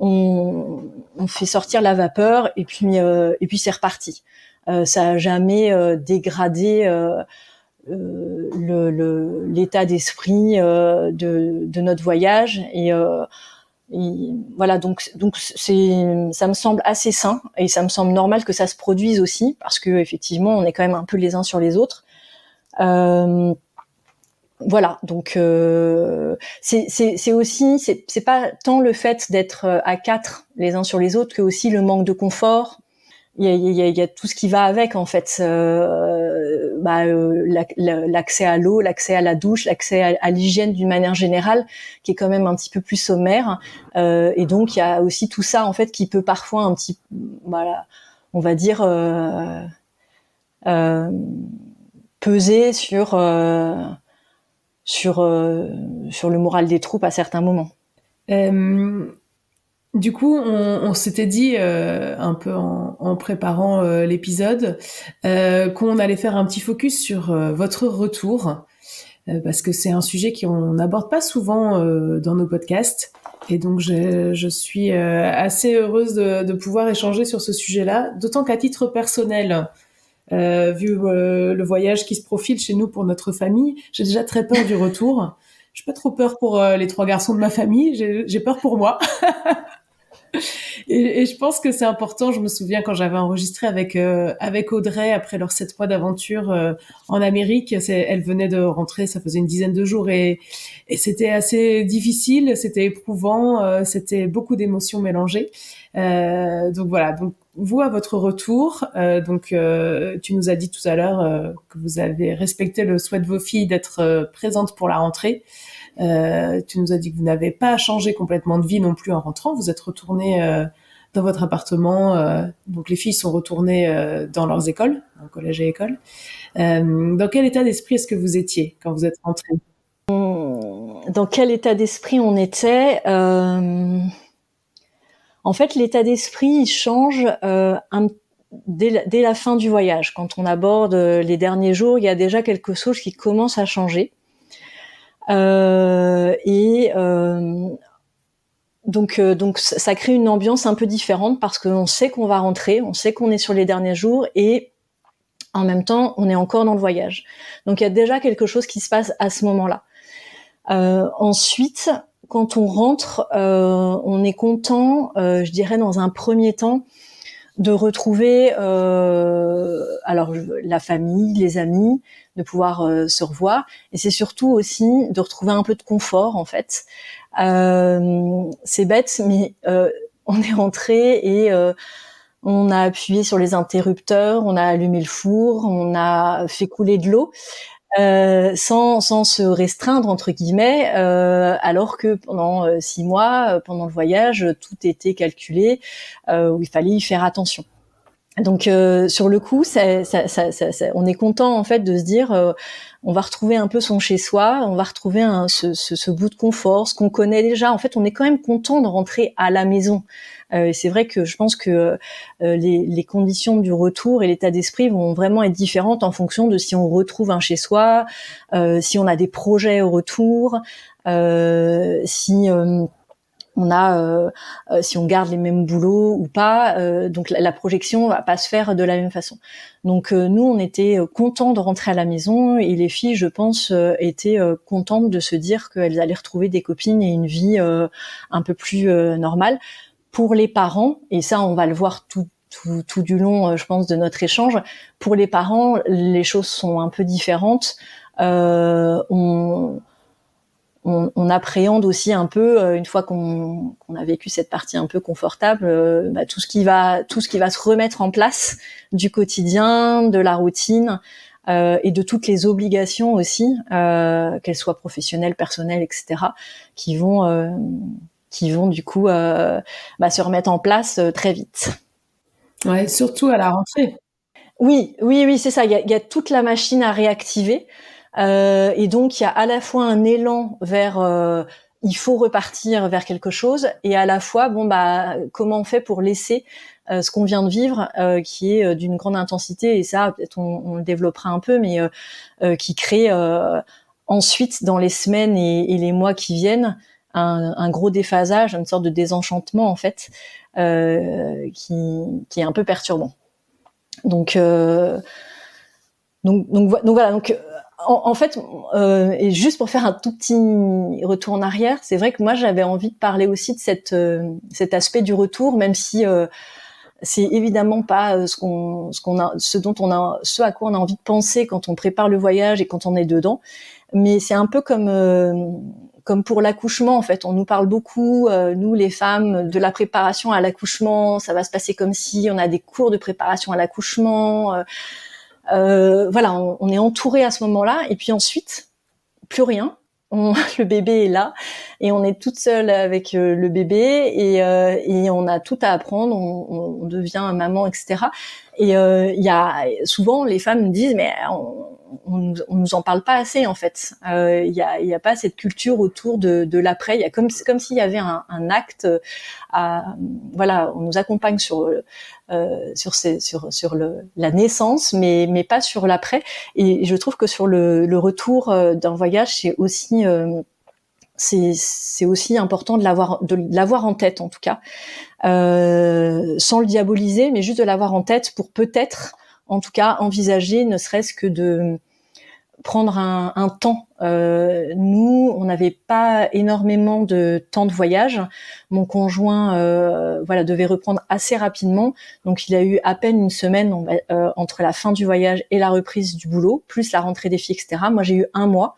Speaker 3: on, on fait sortir la vapeur et puis euh, et puis c'est reparti. Euh, ça a jamais dégradé le l'état d'esprit de, de notre voyage. Et voilà, donc donc c'est ça me semble assez sain et ça me semble normal que ça se produise aussi parce que effectivement on est quand même un peu les uns sur les autres. Euh, voilà, donc euh, c'est aussi c'est pas tant le fait d'être euh, à quatre les uns sur les autres que aussi le manque de confort. Il y a, tout ce qui va avec en fait, euh, bah, euh, l'accès à l'eau, l'accès à la douche, l'accès à, l'hygiène d'une manière générale, qui est quand même un petit peu plus sommaire. Euh, et donc il y a aussi tout ça en fait qui peut parfois un petit, voilà, on va dire peser sur sur sur le moral des troupes à certains moments.
Speaker 1: Euh, du coup, on, s'était dit euh, un peu en, préparant euh, l'épisode euh, qu'on allait faire un petit focus sur votre retour parce que c'est un sujet qu'on n'aborde pas souvent dans nos podcasts. Et donc, je, je suis assez heureuse de, de, pouvoir échanger sur ce sujet-là, d'autant qu'à titre personnel, euh, vu euh, le voyage qui se profile chez nous pour notre famille, j'ai déjà très peur du retour. J'ai pas trop peur pour euh, les trois garçons de ma famille, j'ai peur pour moi. *laughs* *laughs* et, je pense que c'est important. Je me souviens quand j'avais enregistré avec avec Audrey après leurs sept mois d'aventure en Amérique, elle venait de rentrer, ça faisait une dizaine de jours et, c'était assez difficile, c'était éprouvant, c'était beaucoup d'émotions mélangées. donc voilà, donc vous, à votre retour, euh, donc euh, tu nous as dit tout à l'heure euh, que vous avez respecté le souhait de vos filles d'être présentes pour la rentrée. Tu nous as dit que vous n'avez pas changé complètement de vie non plus en rentrant. Vous êtes retourné dans votre appartement. donc les filles sont retournées dans leurs écoles, en collège et école. dans quel état d'esprit est-ce que vous étiez quand vous êtes rentrée?
Speaker 3: Dans quel état d'esprit on était? En fait, l'état d'esprit change euh, dès, la, fin du voyage. Quand on aborde euh, les derniers jours, il y a déjà quelque chose qui commence à changer. Euh, et donc, donc ça crée une ambiance un peu différente parce qu'on sait qu'on va rentrer, on sait qu'on est sur les derniers jours et en même temps on est encore dans le voyage. Donc il y a déjà quelque chose qui se passe à ce moment-là. ensuite, quand on rentre, euh, on est content, euh, je dirais dans un premier temps, de retrouver euh, alors la famille, les amis, de pouvoir se revoir, et c'est surtout aussi de retrouver un peu de confort en fait. c'est bête, mais on est rentré et on a appuyé sur les interrupteurs, on a allumé le four, on a fait couler de l'eau. Euh, sans, sans se restreindre entre guillemets, euh, alors que pendant euh, six mois, pendant le voyage, tout était calculé où il fallait y faire attention. Donc sur le coup, ça, ça, ça, on est content en fait de se dire, on va retrouver un peu son chez soi, on va retrouver un, ce, ce, ce, bout de confort, ce qu'on connaît déjà. En fait, on est quand même content de rentrer à la maison. Euh, c'est vrai que je pense que euh, les, les, conditions du retour et l'état d'esprit vont vraiment être différentes en fonction de si on retrouve un chez soi, euh, si on a des projets au retour, si on a si on garde les mêmes boulots ou pas donc la, projection va pas se faire de la même façon donc nous on était contents de rentrer à la maison et les filles je pense étaient contentes de se dire qu'elles allaient retrouver des copines et une vie un peu plus normale pour les parents, et ça on va le voir tout, tout, tout, du long, euh, je pense, de notre échange, pour les parents, les choses sont un peu différentes. Euh, on, on, appréhende aussi un peu, euh, une fois qu'on a vécu cette partie un peu confortable, euh, bah, tout ce qui va, tout ce qui va se remettre en place du quotidien, de la routine. Euh, et de toutes les obligations aussi, euh, qu'elles soient professionnelles, personnelles, etc., qui vont qui vont du coup euh, bah, se remettre en place euh, très vite.
Speaker 1: Ouais, surtout à la rentrée.
Speaker 3: Oui, oui, oui, c'est ça. Il y a, y a, toute la machine à réactiver, euh, et donc il y a à la fois un élan vers euh, il faut repartir vers quelque chose, et à la fois bon bah comment on fait pour laisser euh, ce qu'on vient de vivre, euh, qui est d'une grande intensité, et ça peut-être on, on, le développera un peu, mais qui crée ensuite dans les semaines et, et les mois qui viennent un, gros déphasage, une sorte de désenchantement en fait, euh, qui, qui, est un peu perturbant. Donc, euh, donc, donc, voilà. Donc, en, fait, euh, et juste pour faire un tout petit retour en arrière, c'est vrai que moi j'avais envie de parler aussi de cette, euh, cet aspect du retour, même si euh, c'est évidemment pas euh, ce qu'on, ce qu'on a, ce dont on a, ce à quoi on a envie de penser quand on prépare le voyage et quand on est dedans. Mais c'est un peu comme comme pour l'accouchement en fait. On nous parle beaucoup, nous les femmes, de la préparation à l'accouchement. Ça va se passer comme si on a des cours de préparation à l'accouchement. Euh, voilà, on, est entouré à ce moment-là, et puis ensuite, plus rien. *laughs* Le bébé est là et on est toute seule avec euh, le bébé et, euh, et, on a tout à apprendre, on, devient maman, etc. Et il y a souvent les femmes me disent mais on, on, on, nous en parle pas assez en fait. Il euh, y, a, y, a, pas cette culture autour de, de l'après. Il y a comme comme s'il y avait un, un, acte. À, voilà, on nous accompagne sur euh, sur, ces, sur sur le, la naissance, mais mais pas sur l'après. Et je trouve que sur le, le retour euh, d'un voyage, c'est aussi euh, c'est aussi important de l'avoir de l'avoir en tête en tout cas, euh, sans le diaboliser, mais juste de l'avoir en tête pour peut-être en tout cas envisager ne serait-ce que de prendre un, un temps. Euh, nous, on n'avait pas énormément de temps de voyage. Mon conjoint, euh, voilà, devait reprendre assez rapidement, donc il a eu à peine une semaine euh, entre la fin du voyage et la reprise du boulot, plus la rentrée des filles, etc. Moi, j'ai eu un mois.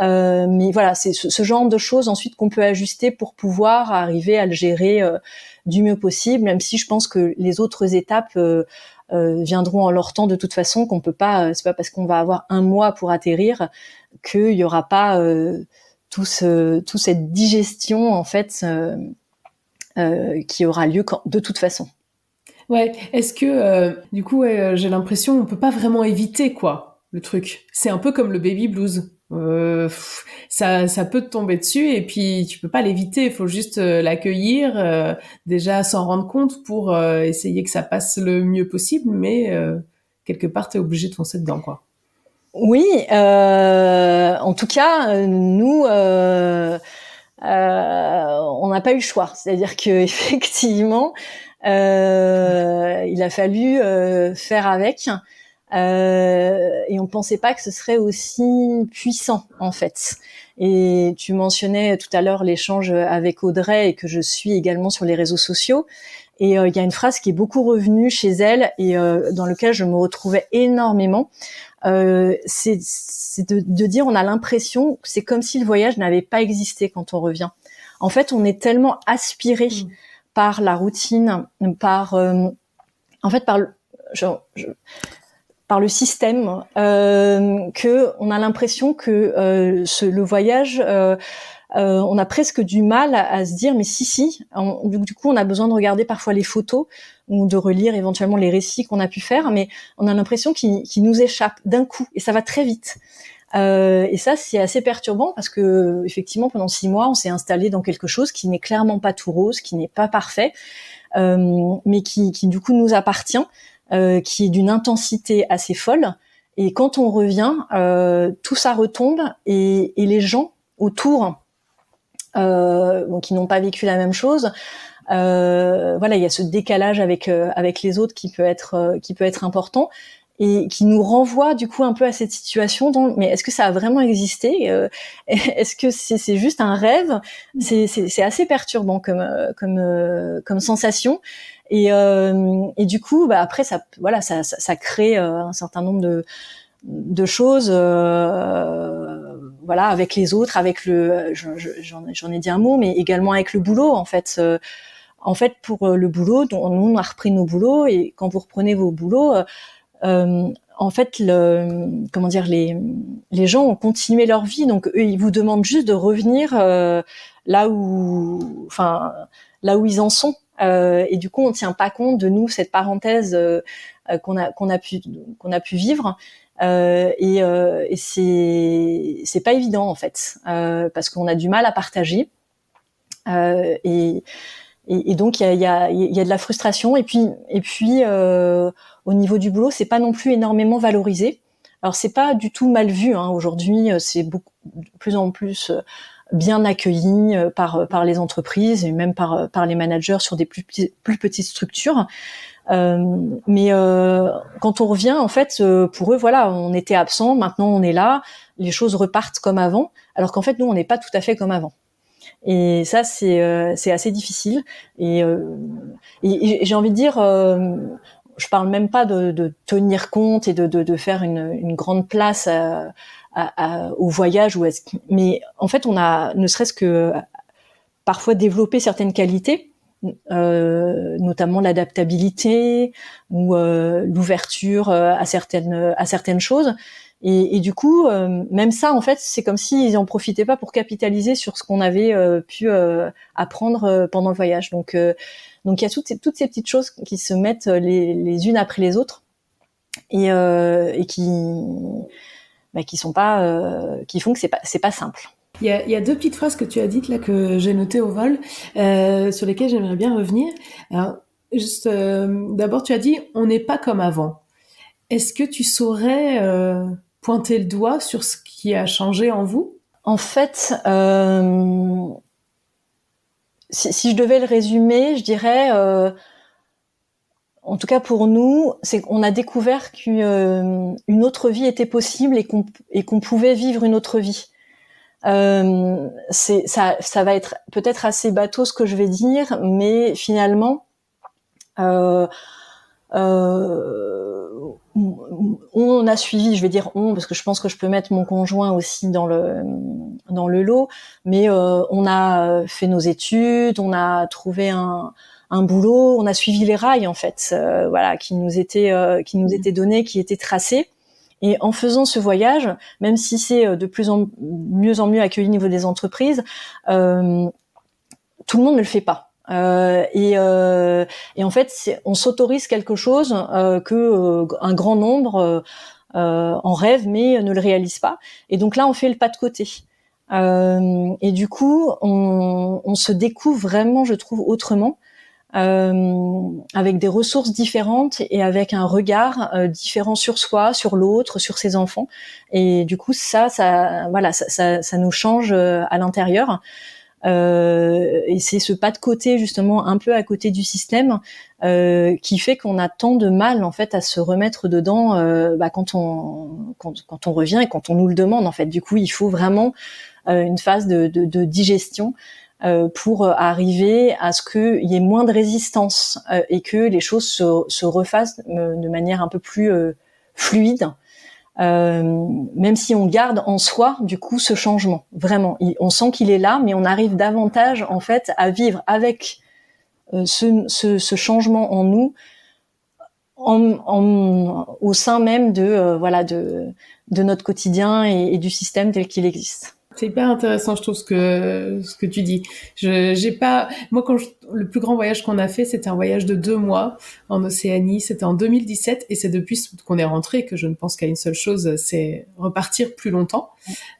Speaker 3: Euh, mais voilà, c'est ce, ce, genre de choses ensuite qu'on peut ajuster pour pouvoir arriver à le gérer euh, du mieux possible, même si je pense que les autres étapes euh, viendront en leur temps de toute façon, qu'on peut pas, euh, c'est pas parce qu'on va avoir un mois pour atterrir qu'il y aura pas euh, tout ce, tout cette digestion en fait qui aura lieu de toute façon.
Speaker 2: Ouais. Est-ce que du coup, j'ai l'impression on peut pas vraiment éviter quoi le truc. C'est un peu comme le baby blues euh, ça, ça peut te tomber dessus et puis tu peux pas l'éviter. Il faut juste euh, l'accueillir, euh, déjà s'en rendre compte pour euh, essayer que ça passe le mieux possible, mais quelque part tu es obligé de foncer dedans, quoi.
Speaker 3: Oui, en tout cas, nous, on n'a pas eu le choix. C'est-à-dire que *laughs* effectivement, il a fallu faire avec. Euh, et on pensait pas que ce serait aussi puissant en fait. Et tu mentionnais tout à l'heure l'échange avec Audrey et que je suis également sur les réseaux sociaux. Et euh, il y a une phrase qui est beaucoup revenue chez elle et euh, dans lequel je me retrouvais énormément. Euh, c'est de, de, dire on a l'impression que c'est comme si le voyage n'avait pas existé quand on revient. En fait, on est tellement aspiré mmh. par la routine, par en fait par je, je, par le système euh, que on a l'impression que euh, ce, le voyage euh, euh, on a presque du mal à, se dire mais si si du, coup on a besoin de regarder parfois les photos ou de relire éventuellement les récits qu'on a pu faire mais on a l'impression qu'ils nous échappent d'un coup et ça va très vite. Euh, et ça c'est assez perturbant parce que effectivement pendant six mois on s'est installé dans quelque chose qui n'est clairement pas tout rose qui n'est pas parfait euh, mais qui, qui, du coup nous appartient euh, qui est d'une intensité assez folle. Et quand on revient, euh, tout ça retombe et, et, les gens autour, euh, bon, qui n'ont pas vécu la même chose, euh, voilà, il y a ce décalage avec euh, avec les autres qui peut être euh, qui peut être important et qui nous renvoie du coup un peu à cette situation. Dont, mais est-ce que ça a vraiment existé *laughs* Est-ce que c'est juste un rêve? C'est assez perturbant comme comme comme sensation. Et, euh, du coup, bah, après, ça, voilà, ça, ça, ça crée euh, un certain nombre de, de choses, euh, voilà, avec les autres, avec le, j'en ai dit un mot, mais également avec le boulot, en fait. Euh, en fait, pour le boulot, nous, on a repris nos boulots, et quand vous reprenez vos boulots, euh, en fait, le, comment dire, les, les gens ont continué leur vie, donc eux, ils vous demandent juste de revenir là où, enfin, là où ils en sont. Euh, et du coup, on tient pas compte de nous cette parenthèse euh, euh, qu'on a qu'on a pu qu'on a pu vivre. Euh, et, euh, et c'est c'est pas évident en fait euh, parce qu'on a du mal à partager et, et, et, donc il y a, y, a, y a de la frustration et puis et puis au niveau du boulot c'est pas non plus énormément valorisé alors c'est pas du tout mal vu hein. aujourd'hui c'est beaucoup de plus en plus bien accueillis euh, par euh, par les entreprises et même par euh, par les managers sur des plus petites structures. mais quand on revient, en fait, pour eux, voilà, on était absent, maintenant on est là, les choses repartent comme avant, alors qu'en fait, nous, on n'est pas tout à fait comme avant. Et ça, c'est c'est assez difficile. Et, et j'ai envie de dire, je parle même pas de, de tenir compte et de, de, de faire une, une, grande place à, à, au voyage ou est mais en fait on a ne serait-ce que parfois développé certaines qualités euh, notamment l'adaptabilité ou euh, l'ouverture euh, à certaines à certaines choses. Et, et du coup euh, même ça en fait c'est comme s'ils en profitaient pas pour capitaliser sur ce qu'on avait euh, pu apprendre pendant le voyage. Donc donc il y a toutes ces, toutes ces petites choses qui se mettent les, les unes après les autres et, et qui bah, qui sont pas euh, qui font que c'est pas c'est pas simple.
Speaker 2: Il y, a, il y, a, deux petites phrases que tu as dites là que j'ai notées au vol euh, sur lesquelles j'aimerais bien revenir. Alors juste euh, d'abord tu as dit on n'est pas comme avant. Est-ce que tu saurais euh, pointer le doigt sur ce qui a changé en vous?
Speaker 3: En fait, si, je devais le résumer, je dirais, en tout cas pour nous, c'est qu'on a découvert qu'une euh, autre vie était possible et qu'on et qu'on pouvait vivre une autre vie. Euh, c'est ça, ça va être peut-être assez bateau ce que je vais dire, mais finalement, euh, euh, on a suivi, je vais dire on, parce que je pense que je peux mettre mon conjoint aussi dans le dans le lot, mais euh, on a fait nos études, on a trouvé un, un boulot, on a suivi les rails en fait, euh, voilà, qui nous étaient euh, qui nous étaient donnés, qui étaient tracés. Et en faisant ce voyage, même si c'est de plus en mieux en mieux accueilli au niveau des entreprises, tout le monde ne le fait pas. Euh, et, euh, et, en fait, on s'autorise quelque chose euh, que euh, un grand nombre en rêve mais ne le réalise pas. Et donc là, on fait le pas de côté. et du coup, on, on, se découvre vraiment, je trouve, autrement. Avec des ressources différentes et avec un regard différent sur soi, sur l'autre, sur ses enfants. Et du coup, ça, ça, voilà, ça, ça, ça nous change à l'intérieur. Euh, et c'est ce pas de côté justement un peu à côté du système euh, qui fait qu'on a tant de mal en fait à se remettre dedans euh, bah, quand on quand, quand, on revient et quand on nous le demande en fait. Du coup, il faut vraiment euh, une phase de, de, de digestion euh, pour arriver à ce qu'il y ait moins de résistance et que les choses se, se refassent de manière un peu plus fluide euh, même si on garde en soi du coup ce changement. Vraiment, on sent qu'il est là, mais on arrive davantage en fait à vivre avec euh, ce, ce, ce, changement en nous, en, en, au sein même de euh, voilà de, de notre quotidien et du système tel qu'il existe.
Speaker 2: C'est hyper intéressant, je trouve ce que ce que tu dis. Je j'ai pas moi quand le plus grand voyage qu'on a fait, c'était un voyage de deux mois en Océanie. C'était en 2017 et c'est depuis qu'on est rentré que je ne pense qu'à une seule chose, c'est repartir plus longtemps.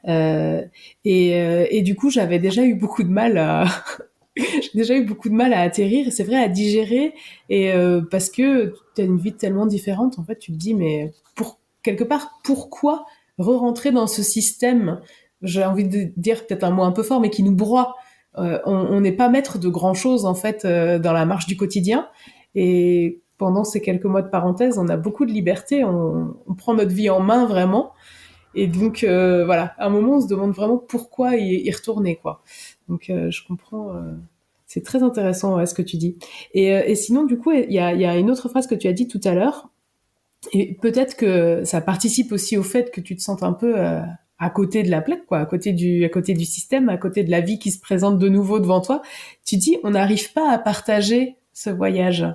Speaker 2: Euh, et euh, et du coup, j'avais déjà eu beaucoup de mal à *laughs* j'ai déjà eu beaucoup de mal à atterrir c'est vrai à digérer et euh, parce que tu as une vie tellement différente en fait tu te dis mais pour quelque part pourquoi re-rentrer dans ce système j'ai envie de dire peut-être un mot un peu fort, mais qui nous broie. Euh, on n'est pas maître de grand chose en fait euh, dans la marche du quotidien. Et pendant ces quelques mois de parenthèse, on a beaucoup de liberté, on, on prend notre vie en main vraiment. Et donc euh, voilà, à un moment, on se demande vraiment pourquoi y, y retourner quoi. Donc euh, je comprends. Euh, c'est très intéressant ouais, ce que tu dis. Et, et sinon, du coup, il y a, y a une autre phrase que tu as dit tout à l'heure. Et peut-être que ça participe aussi au fait que tu te sentes un peu à côté de la plaque, quoi, à côté du, à côté du système, à côté de la vie qui se présente de nouveau devant toi. Tu dis, on n'arrive pas à partager ce voyage.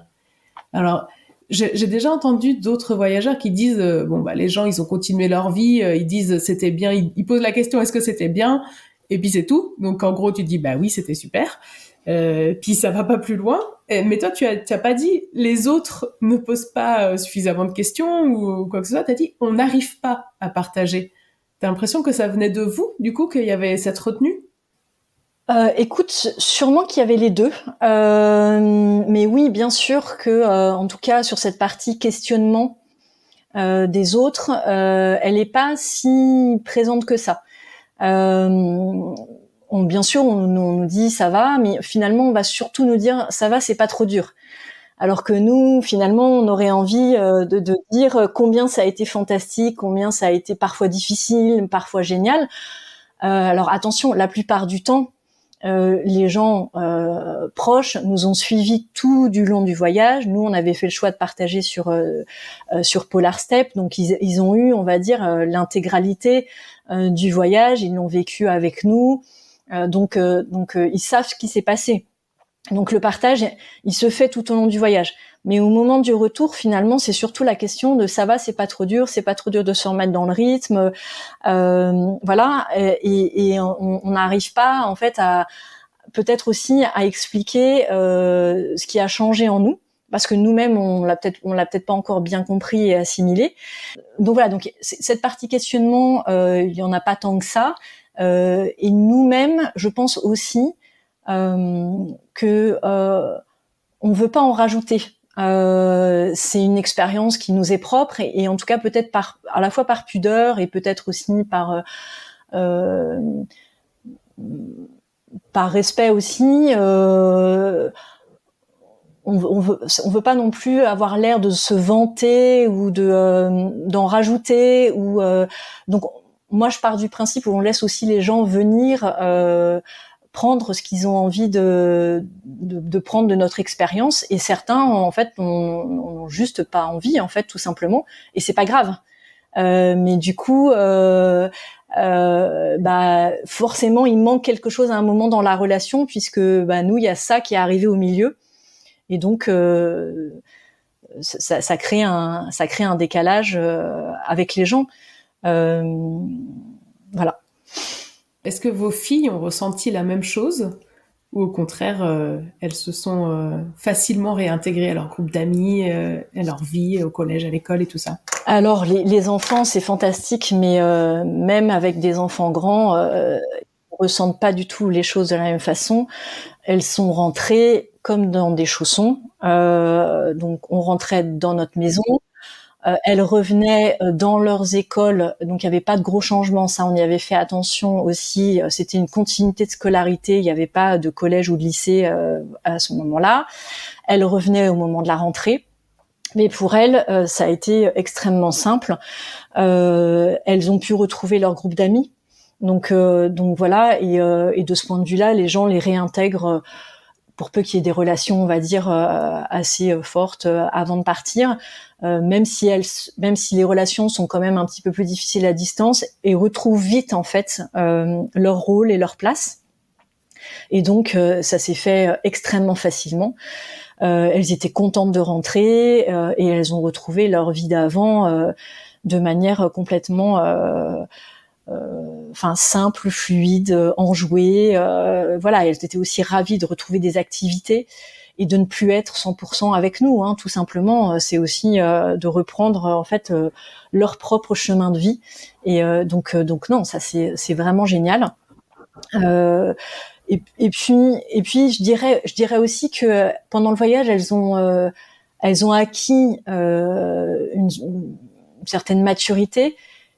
Speaker 2: Alors, j'ai déjà entendu d'autres voyageurs qui disent, euh, bon, bah, les gens, ils ont continué leur vie, euh, ils disent c'était bien, ils, posent la question, est-ce que c'était bien? Et puis c'est tout. Donc, en gros, tu dis, bah oui, c'était super. Euh, puis ça va pas plus loin. Mais toi, tu as, tu as pas dit les autres ne posent pas euh, suffisamment de questions ou quoi que ce soit. Tu as dit on n'arrive pas à partager. T'as l'impression que ça venait de vous, du coup, qu'il y avait cette retenue?
Speaker 3: Euh, écoute, sûrement qu'il y avait les deux, euh, mais oui, bien sûr que, euh, en tout cas, sur cette partie questionnement euh, des autres, euh, elle n'est pas si présente que ça. On, bien sûr, on, on, nous dit ça va, mais finalement, on va surtout nous dire ça va, c'est pas trop dur. Alors que nous, finalement, on aurait envie de, de, dire combien ça a été fantastique, combien ça a été parfois difficile, parfois génial. alors attention, la plupart du temps, euh, les gens euh, proches nous ont suivis tout du long du voyage. Nous, on avait fait le choix de partager sur euh, sur Polar Step, donc ils, ils, ont eu, on va dire, l'intégralité du voyage. Ils l'ont vécu avec nous, donc donc ils savent ce qui s'est passé. Donc le partage, il se fait tout au long du voyage. Mais au moment du retour, finalement, c'est surtout la question de ça va, c'est pas trop dur, c'est pas trop dur de se remettre dans le rythme, euh, voilà. Et, et on n'arrive pas en fait à peut-être aussi à expliquer euh, ce qui a changé en nous parce que nous-mêmes on l'a peut-être on l'a peut-être pas encore bien compris et assimilé. Donc voilà, donc cette partie questionnement, euh, il y en a pas tant que ça. Euh, et nous-mêmes, je pense aussi que euh, on veut pas en rajouter. Euh, c'est une expérience qui nous est propre et, en tout cas peut-être par à la fois par pudeur et peut-être aussi par euh, euh par respect aussi. Euh, on, on, veut, on veut pas non plus avoir l'air de se vanter ou de euh, d'en rajouter ou donc moi je pars du principe où on laisse aussi les gens venir euh, prendre ce qu'ils ont envie de, de, prendre de notre expérience. Et certains en fait n'ont juste pas envie en fait tout simplement. Et c'est pas grave. Euh, mais du coup euh, euh, bah forcément il manque quelque chose à un moment dans la relation puisque bah, nous il y a ça qui est arrivé au milieu. Et donc ça, ça, crée un ça crée un décalage avec les gens
Speaker 2: est-ce que vos filles ont ressenti la même chose ou au contraire, euh, elles se sont euh, facilement réintégrées à leur groupe d'amis, euh, à leur vie, au collège, à l'école et tout ça?
Speaker 3: Alors, les, enfants, c'est fantastique, mais même avec des enfants grands, ne ressentent pas du tout les choses de la même façon. Elles sont rentrées comme dans des chaussons. donc, on rentrait dans notre maison, elles revenaient euh, dans leurs écoles, donc il n'y avait pas de gros changements, ça on y avait fait attention aussi. Euh, c'était une continuité de scolarité, il n'y avait pas de collège ou de lycée à ce moment-là. Elles revenaient au moment de la rentrée. Mais pour elles, ça a été extrêmement simple. elles ont pu retrouver leur groupe d'amis. Donc, donc voilà. Et, et, de ce point de vue-là, les gens les réintègrent pour peu qu'il y ait des relations, on va dire, assez fortes avant de partir. Euh, même si elles, même si les relations sont quand même un petit peu plus difficiles à distance, et retrouvent vite en fait euh, leur rôle et leur place. Et donc euh, ça s'est fait extrêmement facilement. elles étaient contentes de rentrer et elles ont retrouvé leur vie d'avant de manière complètement enfin simple, fluide, enjouée. voilà, elles étaient aussi ravies de retrouver des activités et de ne plus être 100% avec nous. Hein, tout simplement, euh, c'est aussi euh, de reprendre euh, en fait leur propre chemin de vie. Et donc, donc non, ça c'est c'est vraiment génial. Et, et, puis et puis je dirais je dirais aussi que pendant le voyage elles ont elles ont acquis une, une, certaine maturité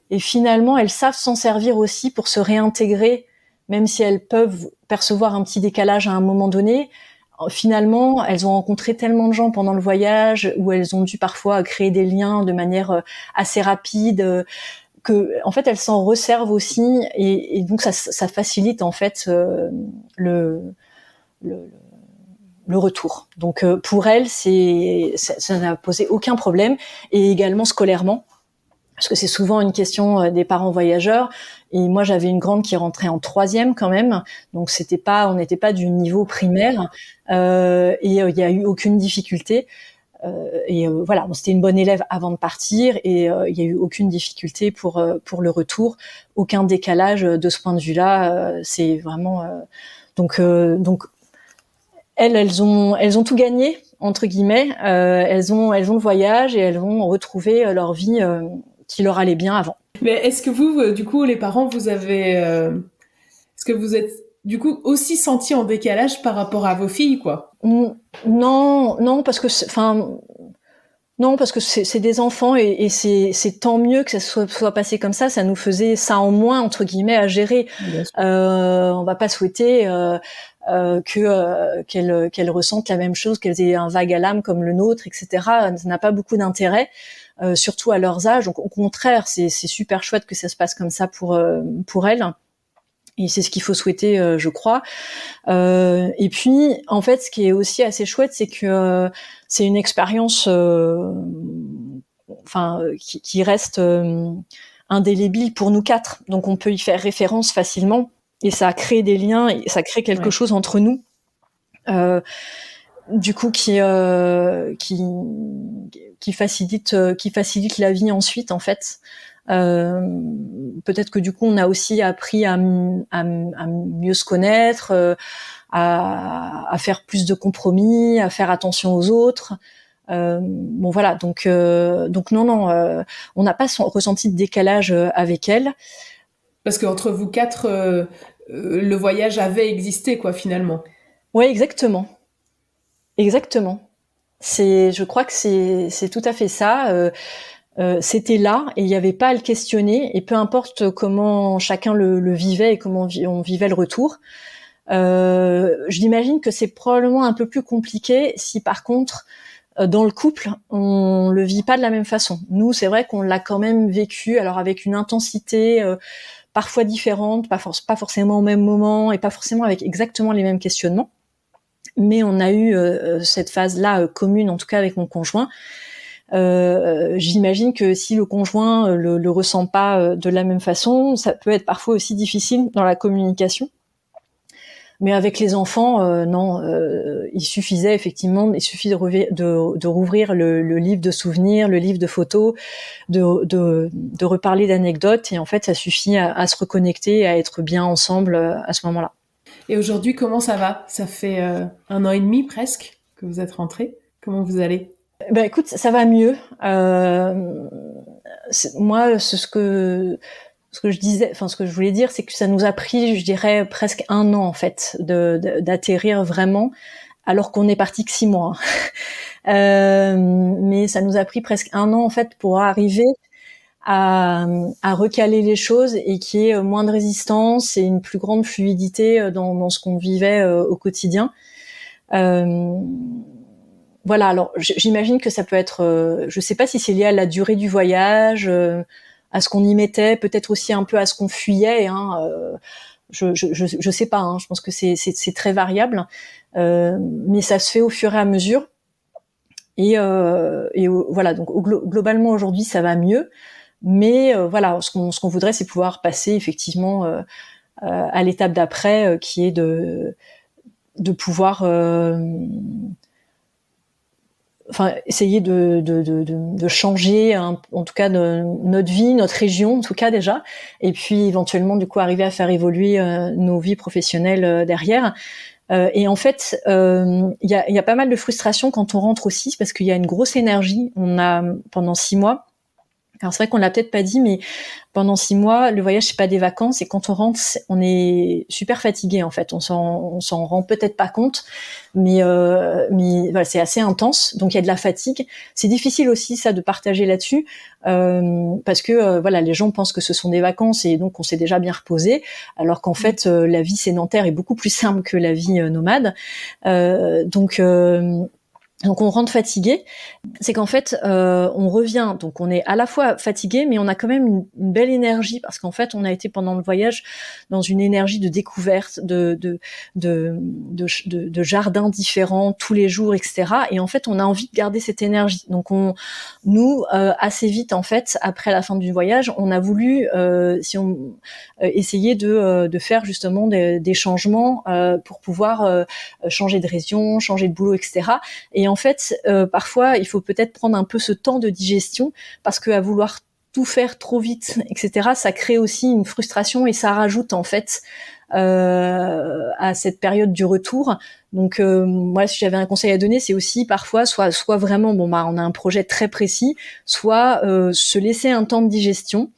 Speaker 3: et finalement elles savent s'en servir aussi pour se réintégrer même si elles peuvent percevoir un petit décalage à un moment donné finalement, elles ont rencontré tellement de gens pendant le voyage où elles ont dû parfois créer des liens de manière euh, assez rapide euh, que, en fait, elles s'en resservent aussi et, donc ça, facilite en fait euh, le, le, le retour. Donc pour elles, c'est ça n'a posé aucun problème et également scolairement parce que c'est souvent une question des parents voyageurs. Et moi, j'avais une grande qui rentrait en troisième quand même, donc c'était pas, on n'était pas du niveau primaire, euh, et euh, il n'y a eu aucune difficulté. Euh, et euh, voilà, c'était une bonne élève avant de partir, et il n'y a eu aucune difficulté pour pour le retour, aucun décalage de ce point de vue-là. c'est vraiment donc donc elles, elles ont elles ont tout gagné entre guillemets. elles ont elles ont le voyage et elles vont retrouver leur vie qui leur allait bien avant.
Speaker 2: Mais est-ce que vous, euh, du coup, les parents, vous avez, euh, est-ce que vous êtes du coup aussi senti en décalage par rapport à vos filles, quoi?
Speaker 3: Non, non, parce que, enfin, Non, parce que c'est des enfants et, et c'est tant mieux que ça soit, soit, passé comme ça. Ça nous faisait ça en moins entre guillemets à gérer. Euh, on va pas souhaiter euh, euh, que euh, qu'elles qu'elles ressentent la même chose, qu'elles aient un vague à l'âme comme le nôtre, etc. Ça n'a pas beaucoup d'intérêt, euh, surtout à leurs âges. Donc au contraire, c'est super chouette que ça se passe comme ça pour pour elles. Et c'est ce qu'il faut souhaiter, je crois. et puis, en fait, ce qui est aussi assez chouette, c'est que c'est une expérience, euh, enfin, qui, qui, reste euh, indélébile pour nous quatre. Donc, on peut y faire référence facilement, et ça crée des liens, et ça crée quelque chose entre nous. Euh, du coup, qui qui qui facilite qui facilite la vie ensuite, en fait. Euh, peut-être que du coup on a aussi appris à, à, à mieux se connaître, à, à, faire plus de compromis, à faire attention aux autres. Euh, bon voilà, donc euh, donc non non, euh, on n'a pas ressenti de décalage euh, avec elle.
Speaker 2: Parce qu'entre vous quatre, euh, le voyage avait existé quoi finalement.
Speaker 3: Oui exactement, exactement. C'est, je crois que c'est c'est tout à fait ça. Euh, c'était là et il n'y avait pas à le questionner et peu importe comment chacun le, le vivait et comment on vivait le retour, euh, J'imagine que c'est probablement un peu plus compliqué si par contre euh, dans le couple, on le vit pas de la même façon. Nous, c'est vrai qu'on l'a quand même vécu, alors avec une intensité euh, parfois différente, pas, pas, forcément au même moment et pas forcément avec exactement les mêmes questionnements. Mais on a eu euh, cette phase-là commune, en tout cas avec mon conjoint. J'imagine que si le conjoint le, le ressent pas de la même façon, ça peut être parfois aussi difficile dans la communication. Mais avec les enfants, euh, non, euh, il suffisait effectivement, il suffit de, de, de rouvrir le, livre de souvenirs, le livre de photos, de, reparler d'anecdotes, et en fait, ça suffit à, se reconnecter, à être bien ensemble euh, à ce moment-là.
Speaker 2: Et aujourd'hui, comment ça va? Ça fait euh, un an et demi presque que vous êtes rentré. Comment vous allez?
Speaker 3: Ben écoute, ça va mieux. Euh, moi, ce que ce que je disais, enfin ce que je voulais dire, c'est que ça nous a pris, je dirais, presque un an en fait d'atterrir vraiment, alors qu'on est parti que six mois. *laughs* euh, mais ça nous a pris presque un an en fait pour arriver à, à recaler les choses et qu'il y ait moins de résistance et une plus grande fluidité euh, dans, dans ce qu'on vivait euh, au quotidien. Euh, voilà. Alors j'imagine que ça peut être, euh, je sais pas si c'est lié à la durée du voyage à ce qu'on y mettait, peut-être aussi un peu à ce qu'on fuyait. Hein, euh, je, je, je, sais pas. Hein, je pense que c'est très variable, euh, mais ça se fait au fur et à mesure. Et, euh, et voilà. Donc globalement aujourd'hui ça va mieux, mais voilà, ce qu'on ce qu'on voudrait c'est pouvoir passer effectivement à l'étape d'après, qui est de de pouvoir enfin essayer de, de, de, de changer en tout cas notre vie, notre région en tout cas déjà, et puis éventuellement du coup arriver à faire évoluer euh, nos vies professionnelles euh, derrière. Euh, et en fait, il y, a, y, a, pas mal de frustration quand on rentre aussi parce qu'il y a une grosse énergie. On a pendant six mois alors c'est vrai qu'on l'a peut-être pas dit, mais pendant six mois, le voyage c'est pas des vacances et quand on rentre, on est super fatigué en fait. On s'en, on s'en rend peut-être pas compte, mais euh, mais voilà, c'est assez intense. Donc il y a de la fatigue. C'est difficile aussi ça de partager là-dessus euh, parce que euh, voilà, les gens pensent que ce sont des vacances et donc on s'est déjà bien reposé, alors qu'en mmh. fait euh, la vie sédentaire est beaucoup plus *laughs* simple que la vie euh, nomade. donc donc on rentre fatigué, c'est qu'en fait euh, on revient, donc on est à la fois fatigué, mais on a quand même une, belle énergie parce qu'en fait on a été pendant le voyage dans une énergie de découverte, de de de, de, jardins différents tous les jours, etc. Et en fait on a envie de garder cette énergie. Donc on nous euh, assez vite en fait après la fin du voyage, on a voulu euh, si on euh, essayer de euh, de faire justement des, des changements pour pouvoir changer de région, changer de boulot, etc. Et en fait, euh, parfois, il faut peut-être prendre un peu ce temps de digestion parce que à vouloir tout faire trop vite, etc., ça crée aussi une frustration et ça rajoute en fait euh, à cette période du retour. Donc euh, moi, si j'avais un conseil à donner, c'est aussi parfois soit soit vraiment bon bah on a un projet très précis, soit se laisser un temps de digestion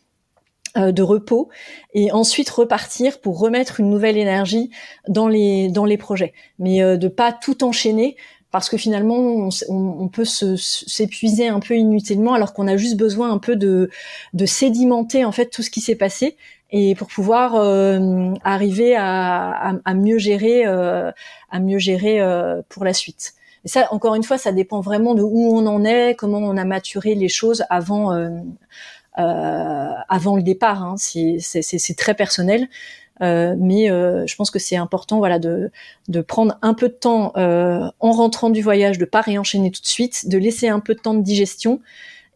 Speaker 3: de repos et ensuite repartir pour remettre une nouvelle énergie dans les dans les projets mais de pas tout enchaîner parce que finalement on, on peut s'épuiser un peu inutilement alors qu'on a juste besoin un peu de, de sédimenter en fait tout ce qui s'est passé et pour pouvoir euh, arriver à, à, mieux gérer euh, à mieux gérer euh, pour la suite. Et ça, encore une fois, ça dépend vraiment de où on en est, comment on a maturé les choses avant avant le départ. Hein. C'est très personnel. Euh, mais euh, je pense que c'est important, voilà, de, de prendre un peu de temps euh, en rentrant du voyage, de pas réenchaîner tout de suite, de laisser un peu de temps de digestion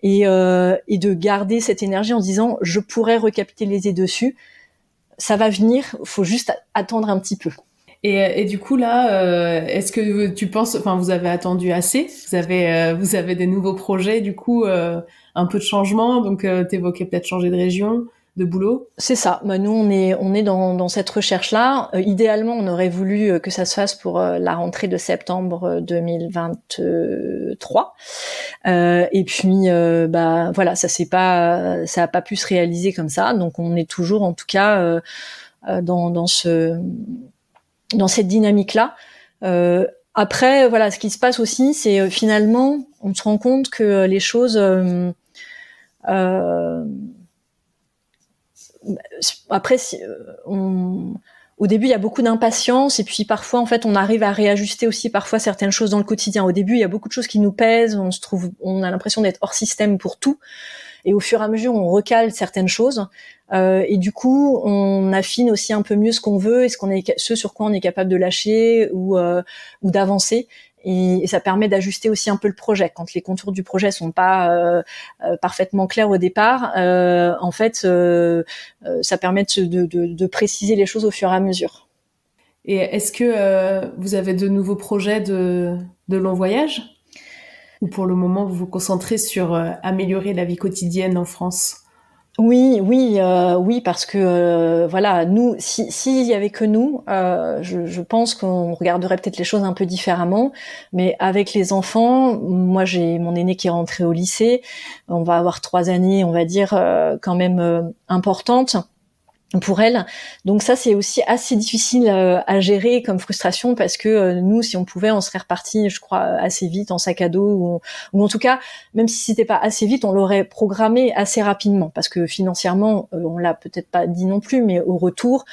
Speaker 3: et, et de garder cette énergie en disant je pourrais recapitaliser dessus. Ça va venir, faut juste attendre un petit peu.
Speaker 2: Et, et, du coup là, est-ce que tu penses, enfin vous avez attendu assez, vous avez vous avez des nouveaux projets, du coup un peu de changement, donc tu évoquais peut-être changer de région de boulot
Speaker 3: C'est ça. Bah, nous, on est, dans, cette recherche-là. Euh, idéalement, on aurait voulu euh, que ça se fasse pour euh, la rentrée de septembre 2023. et puis, bah voilà, ça s'est pas, pu se réaliser comme ça. Donc, on est toujours, en tout cas, dans, dans ce, dans cette dynamique-là. après, voilà, ce qui se passe aussi, c'est finalement, on se rend compte que les choses euh, après, euh, on, au début, il y a beaucoup d'impatience et puis parfois, en fait, on arrive à réajuster aussi parfois certaines choses dans le quotidien. Au début, il y a beaucoup de choses qui nous pèsent, on se trouve, on a l'impression d'être hors système pour tout. Et au fur et à mesure, on recale certaines choses. Euh, et du coup, on affine aussi un peu mieux ce qu'on veut et ce qu'on est, ce sur quoi on est capable de lâcher ou, euh, ou d'avancer et, ça permet d'ajuster aussi un peu le projet. Quand les contours du projet sont pas euh, euh, parfaitement clairs au départ, euh, en fait, ça permet de, préciser les choses au fur et à mesure.
Speaker 2: Et est-ce que vous avez de nouveaux projets de long voyage? Ou pour le moment, vous vous concentrez sur améliorer la vie quotidienne en France?
Speaker 3: Oui, oui, euh, oui, parce que euh, voilà, nous, si s'il y avait que nous, euh, je, je, pense qu'on regarderait peut-être les choses un peu différemment. Mais avec les enfants, moi j'ai mon aîné qui est rentré au lycée, on va avoir trois années, on va dire quand même importantes pour elle. Donc ça, c'est aussi assez difficile euh, à gérer comme frustration parce que euh, nous, si on pouvait, on serait reparti, je crois, assez vite en sac à dos ou, en tout cas, même si c'était pas assez vite, on l'aurait programmé assez rapidement parce que financièrement, euh, on l'a peut-être pas dit non plus, mais au retour,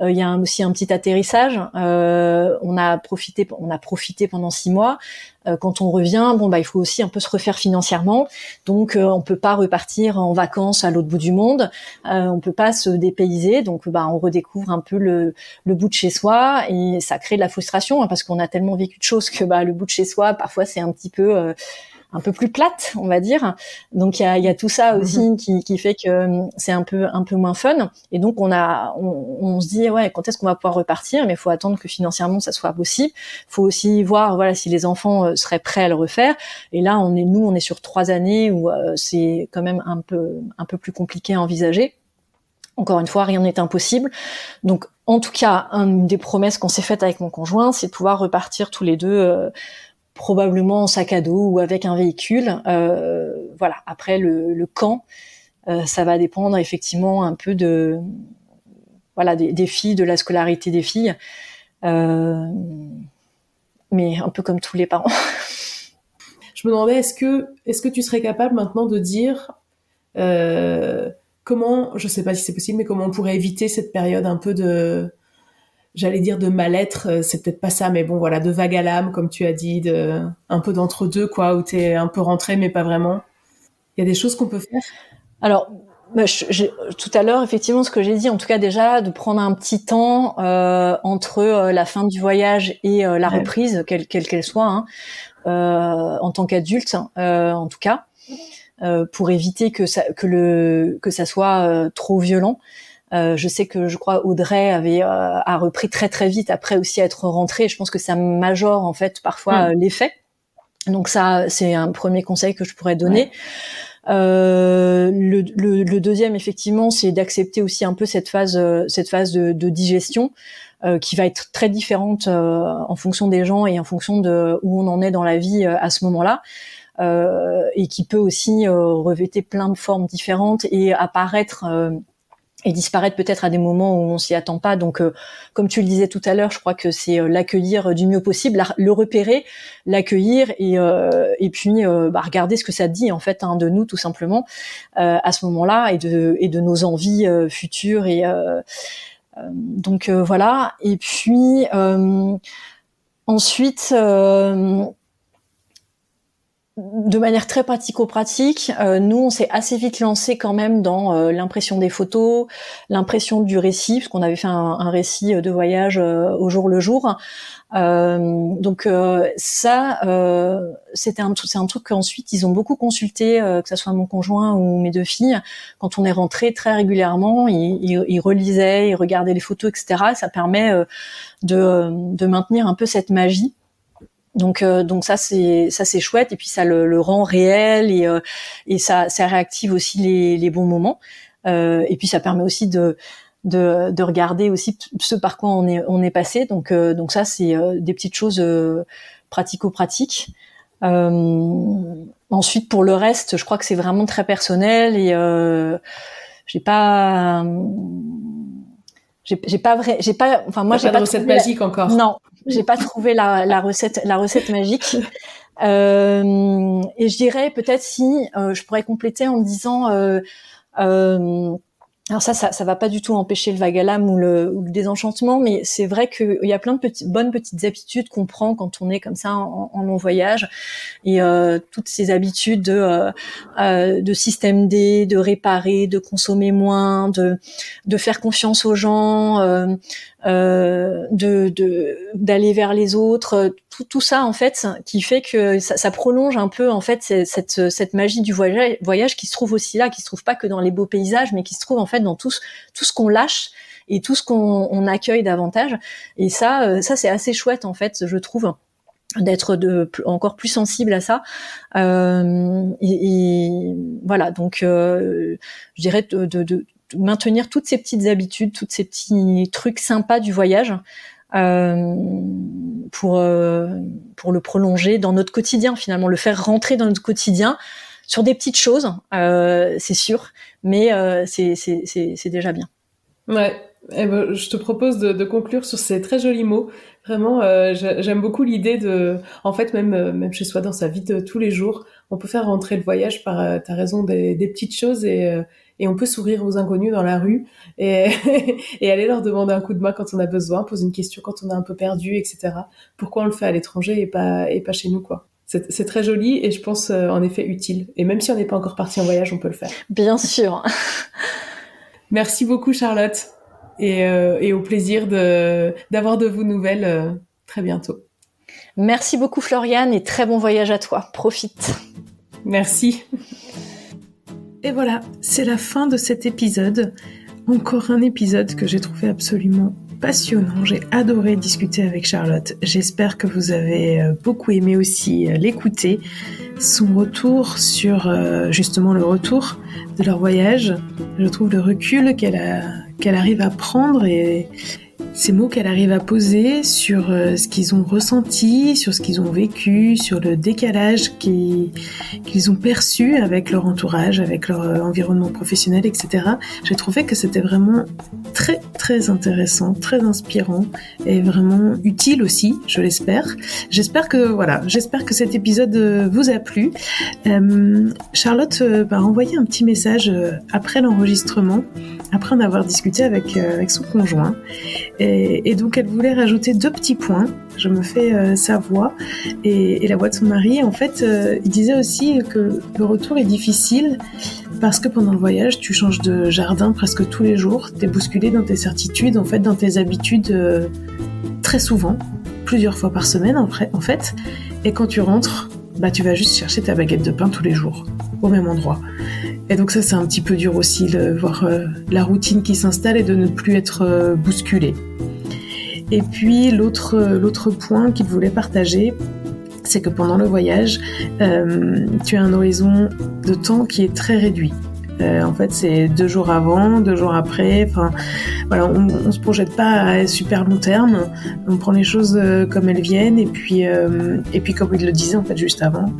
Speaker 3: il y a aussi un petit atterrissage. Euh, on a profité, on a profité pendant six mois. Euh, quand on revient, bon bah il faut aussi un peu se refaire financièrement. Donc on peut pas repartir en vacances à l'autre bout du monde. on peut pas se dépayser. Donc bah on redécouvre un peu le, le bout de chez soi et ça crée de la frustration hein, parce qu'on a tellement vécu de choses que bah le bout de chez soi parfois c'est un petit peu un peu plus plate, on va dire. Donc il y a, y a, tout ça aussi mhm. qui, qui, fait que euh, c'est un peu un peu moins fun. Et donc on a, on, on se dit ouais, quand est-ce qu'on va pouvoir repartir? Mais il faut attendre que financièrement ça soit possible. Il faut aussi voir voilà si les enfants euh, seraient prêts à le refaire. Et là on est nous on est sur trois années où euh, c'est quand même un peu un peu plus compliqué à envisager. Encore une fois, rien n'est impossible. Donc, en tout cas, une des promesses qu'on s'est faites avec mon conjoint, c'est de pouvoir repartir tous les deux probablement en sac à dos ou avec un véhicule. Euh, voilà. Après le, le camp, euh, ça va dépendre effectivement un peu de voilà des, filles, de la scolarité des filles, euh, mais un peu comme tous les parents. *laughs*
Speaker 2: Je me demandais est-ce que est-ce que tu serais capable maintenant de dire comment, je sais pas si c'est possible, mais comment on pourrait éviter cette période un peu de j'allais dire de mal-être, euh, c'est peut-être pas ça, mais bon voilà, de vague à l'âme, comme tu as dit, de un peu d'entre deux, quoi, où t'es un peu rentré, mais pas vraiment. Il y a des choses qu'on peut faire?
Speaker 3: Alors, bah, tout à l'heure, effectivement, ce que j'ai dit, en tout cas déjà, de prendre un petit temps euh, entre euh, la fin du voyage et la reprise, quelle qu'elle soit, hein, en tant qu'adulte, en tout cas, pour éviter que ça, que le, que ça soit trop violent. Euh, je sais que je crois Audrey avait euh, a repris très très vite après aussi être rentrée. Je pense que ça majore en fait parfois mm. euh, l'effet. Donc ça, c'est un premier conseil que je pourrais donner. Euh, le, le, le, deuxième, effectivement, c'est d'accepter aussi un peu cette phase, cette phase de, de digestion, euh, qui va être très différente en fonction des gens et en fonction de où on en est dans la vie à ce moment-là, et qui peut aussi revêter plein de formes différentes et apparaître et disparaître peut-être à des moments où on s'y attend pas. Donc, euh, comme tu le disais tout à l'heure, je crois que c'est euh, l'accueillir du mieux possible, le repérer, l'accueillir et euh, et puis bah, regarder ce que ça dit en fait hein, de nous tout simplement à ce moment-là et de et de nos envies futures et donc voilà. Et puis ensuite de manière très pratico-pratique, euh, nous on s'est assez vite lancé quand même dans euh, l'impression des photos, l'impression du récit, parce qu'on avait fait un, récit de voyage euh, au jour le jour. donc ça, c'était un, c'est un truc qu'ensuite ils ont beaucoup consulté, que ce soit mon conjoint ou mes deux filles. Quand on est rentré très régulièrement, ils, ils, relisaient, ils regardaient les photos, etc. Ça permet de, de maintenir un peu cette magie. Donc, euh, donc ça c'est ça c'est chouette. Et puis ça le, le rend réel et euh, et ça ça réactive aussi les, les bons moments. Euh, et puis ça permet aussi de de, de regarder aussi ce par quoi on est on est passé. Donc euh, donc ça c'est des petites choses pratico-pratiques. ensuite pour le reste je crois que c'est vraiment très personnel et j'ai pas j'ai pas vrai j'ai pas enfin moi j'ai
Speaker 2: pas, pas de recette magique encore
Speaker 3: non j'ai pas trouvé la, la, recette, la recette magique. *laughs* Euh, et je dirais peut-être si euh, je pourrais compléter en disant euh, euh alors ça, ça, ça va pas du tout empêcher le l'âme ou le, ou le désenchantement, mais c'est vrai qu'il y a plein de petites, bonnes petites habitudes qu'on prend quand on est comme ça en, en long voyage, et euh, toutes ces habitudes de, euh, euh, de système D, de réparer, de consommer moins, de, de faire confiance aux gens, euh, euh, de d'aller vers les autres, tout, tout ça en fait qui fait que ça, ça prolonge un peu en fait cette, cette magie du voyage, voyage qui se trouve aussi là, qui se trouve pas que dans les beaux paysages, mais qui se trouve en fait dans tout tout ce qu'on lâche et tout ce qu'on on accueille davantage. Et ça, euh, ça c'est assez chouette en fait, je trouve d'être de encore plus sensible à ça euh, et, et, voilà donc euh, je dirais de, de, de, maintenir toutes ces petites habitudes, toutes ces petits trucs sympas du voyage euh, pour euh, pour le prolonger dans notre quotidien finalement, le faire rentrer dans notre quotidien sur des petites choses, euh, c'est sûr, mais euh, c'est c'est déjà bien.
Speaker 2: Ouais. Eh ben, je te propose de, de, conclure sur ces très jolis mots. Vraiment, euh, j'aime beaucoup l'idée de, en fait, même même chez soi dans sa vie de tous les jours, on peut faire rentrer le voyage par, t'as raison, des, des, petites choses et et on peut sourire aux inconnus dans la rue et, *laughs* et aller leur demander un coup de main quand on a besoin, poser une question quand on est un peu perdu, etc. Pourquoi on le fait à l'étranger et pas et pas chez nous quoi c'est très joli et je pense euh, en effet utile. Et même si on n'est pas encore parti en voyage, on peut le faire.
Speaker 3: Bien sûr.
Speaker 2: Merci beaucoup Charlotte et, euh, et au plaisir d'avoir de, vos nouvelles euh, très bientôt.
Speaker 3: Merci beaucoup Floriane et très bon voyage à toi. Profite.
Speaker 2: Merci.
Speaker 1: Et voilà, c'est la fin de cet épisode. Encore un épisode que j'ai trouvé absolument passionnant. J'ai adoré discuter avec Charlotte. J'espère que vous avez euh, beaucoup aimé aussi l'écouter. Son retour sur justement le retour de leur voyage. Je trouve le recul qu'elle qu'elle arrive à prendre et ces mots qu'elle arrive à poser sur euh, ce qu'ils ont ressenti, sur ce qu'ils ont vécu, sur le décalage qu'ils ont perçu avec leur entourage, avec leur euh, environnement professionnel, etc. J'ai trouvé que c'était vraiment très très intéressant, très inspirant et vraiment utile aussi, je l'espère. J'espère que voilà, j'espère que cet épisode euh, vous a plu. Charlotte m'a envoyé un petit message après l'enregistrement, après en avoir discuté avec son conjoint. Donc elle voulait rajouter deux petits points. Je me fais euh, sa voix et, la voix de son mari. En fait, euh, il disait aussi que le retour est difficile parce que pendant le voyage, tu changes de jardin presque tous les jours. T'es bousculé dans tes certitudes, en fait, dans tes habitudes euh, très souvent, plusieurs fois par semaine en fait. Et quand tu rentres, bah tu vas juste chercher ta baguette de pain tous les jours au même endroit. Et donc ça c'est un petit peu dur aussi, de voir euh, la routine qui s'installe et de ne plus être euh, bousculé. Et puis l'autre l'autre point qu'il voulait partager, c'est que pendant le voyage, euh, tu as un horizon de temps qui est très réduit. Euh, en fait, c'est deux jours avant, deux jours après. Enfin, voilà, on, on se projette pas à super long terme. On prend les choses euh, comme elles viennent et puis euh, et puis comme il le disait en fait juste avant,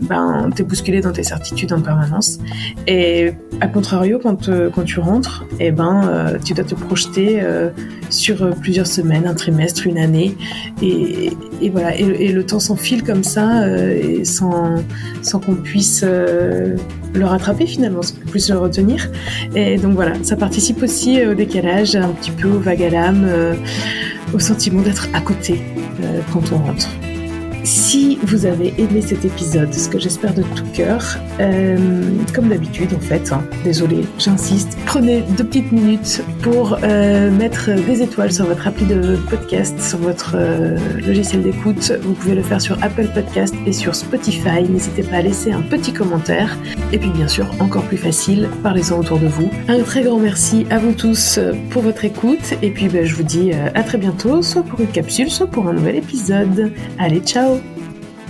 Speaker 1: ben, t'es bousculé dans tes certitudes en permanence. Et à contrario, quand, quand tu rentres, et eh ben, tu dois te projeter sur plusieurs semaines, un trimestre, une année. Et, et voilà, et, le temps s'enfile comme ça, et sans, sans qu'on puisse le rattraper finalement, sans le retenir. Et donc voilà, ça participe aussi au décalage, un petit peu au vague à l'âme, au sentiment d'être à côté quand on rentre. Si vous avez aimé cet épisode, ce que j'espère de tout cœur, euh, comme d'habitude en fait, hein, désolé, j'insiste, prenez deux petites minutes pour euh, mettre des étoiles sur votre appli de podcast, sur votre euh, logiciel d'écoute. Vous pouvez le faire sur Apple Podcast et sur Spotify. N'hésitez pas à laisser un petit commentaire. Et puis bien sûr, encore plus facile, parlez-en autour de vous. Un très grand merci à vous tous pour votre écoute. Et puis ben, je vous dis à très bientôt, soit pour une capsule, soit pour un nouvel épisode. Allez, ciao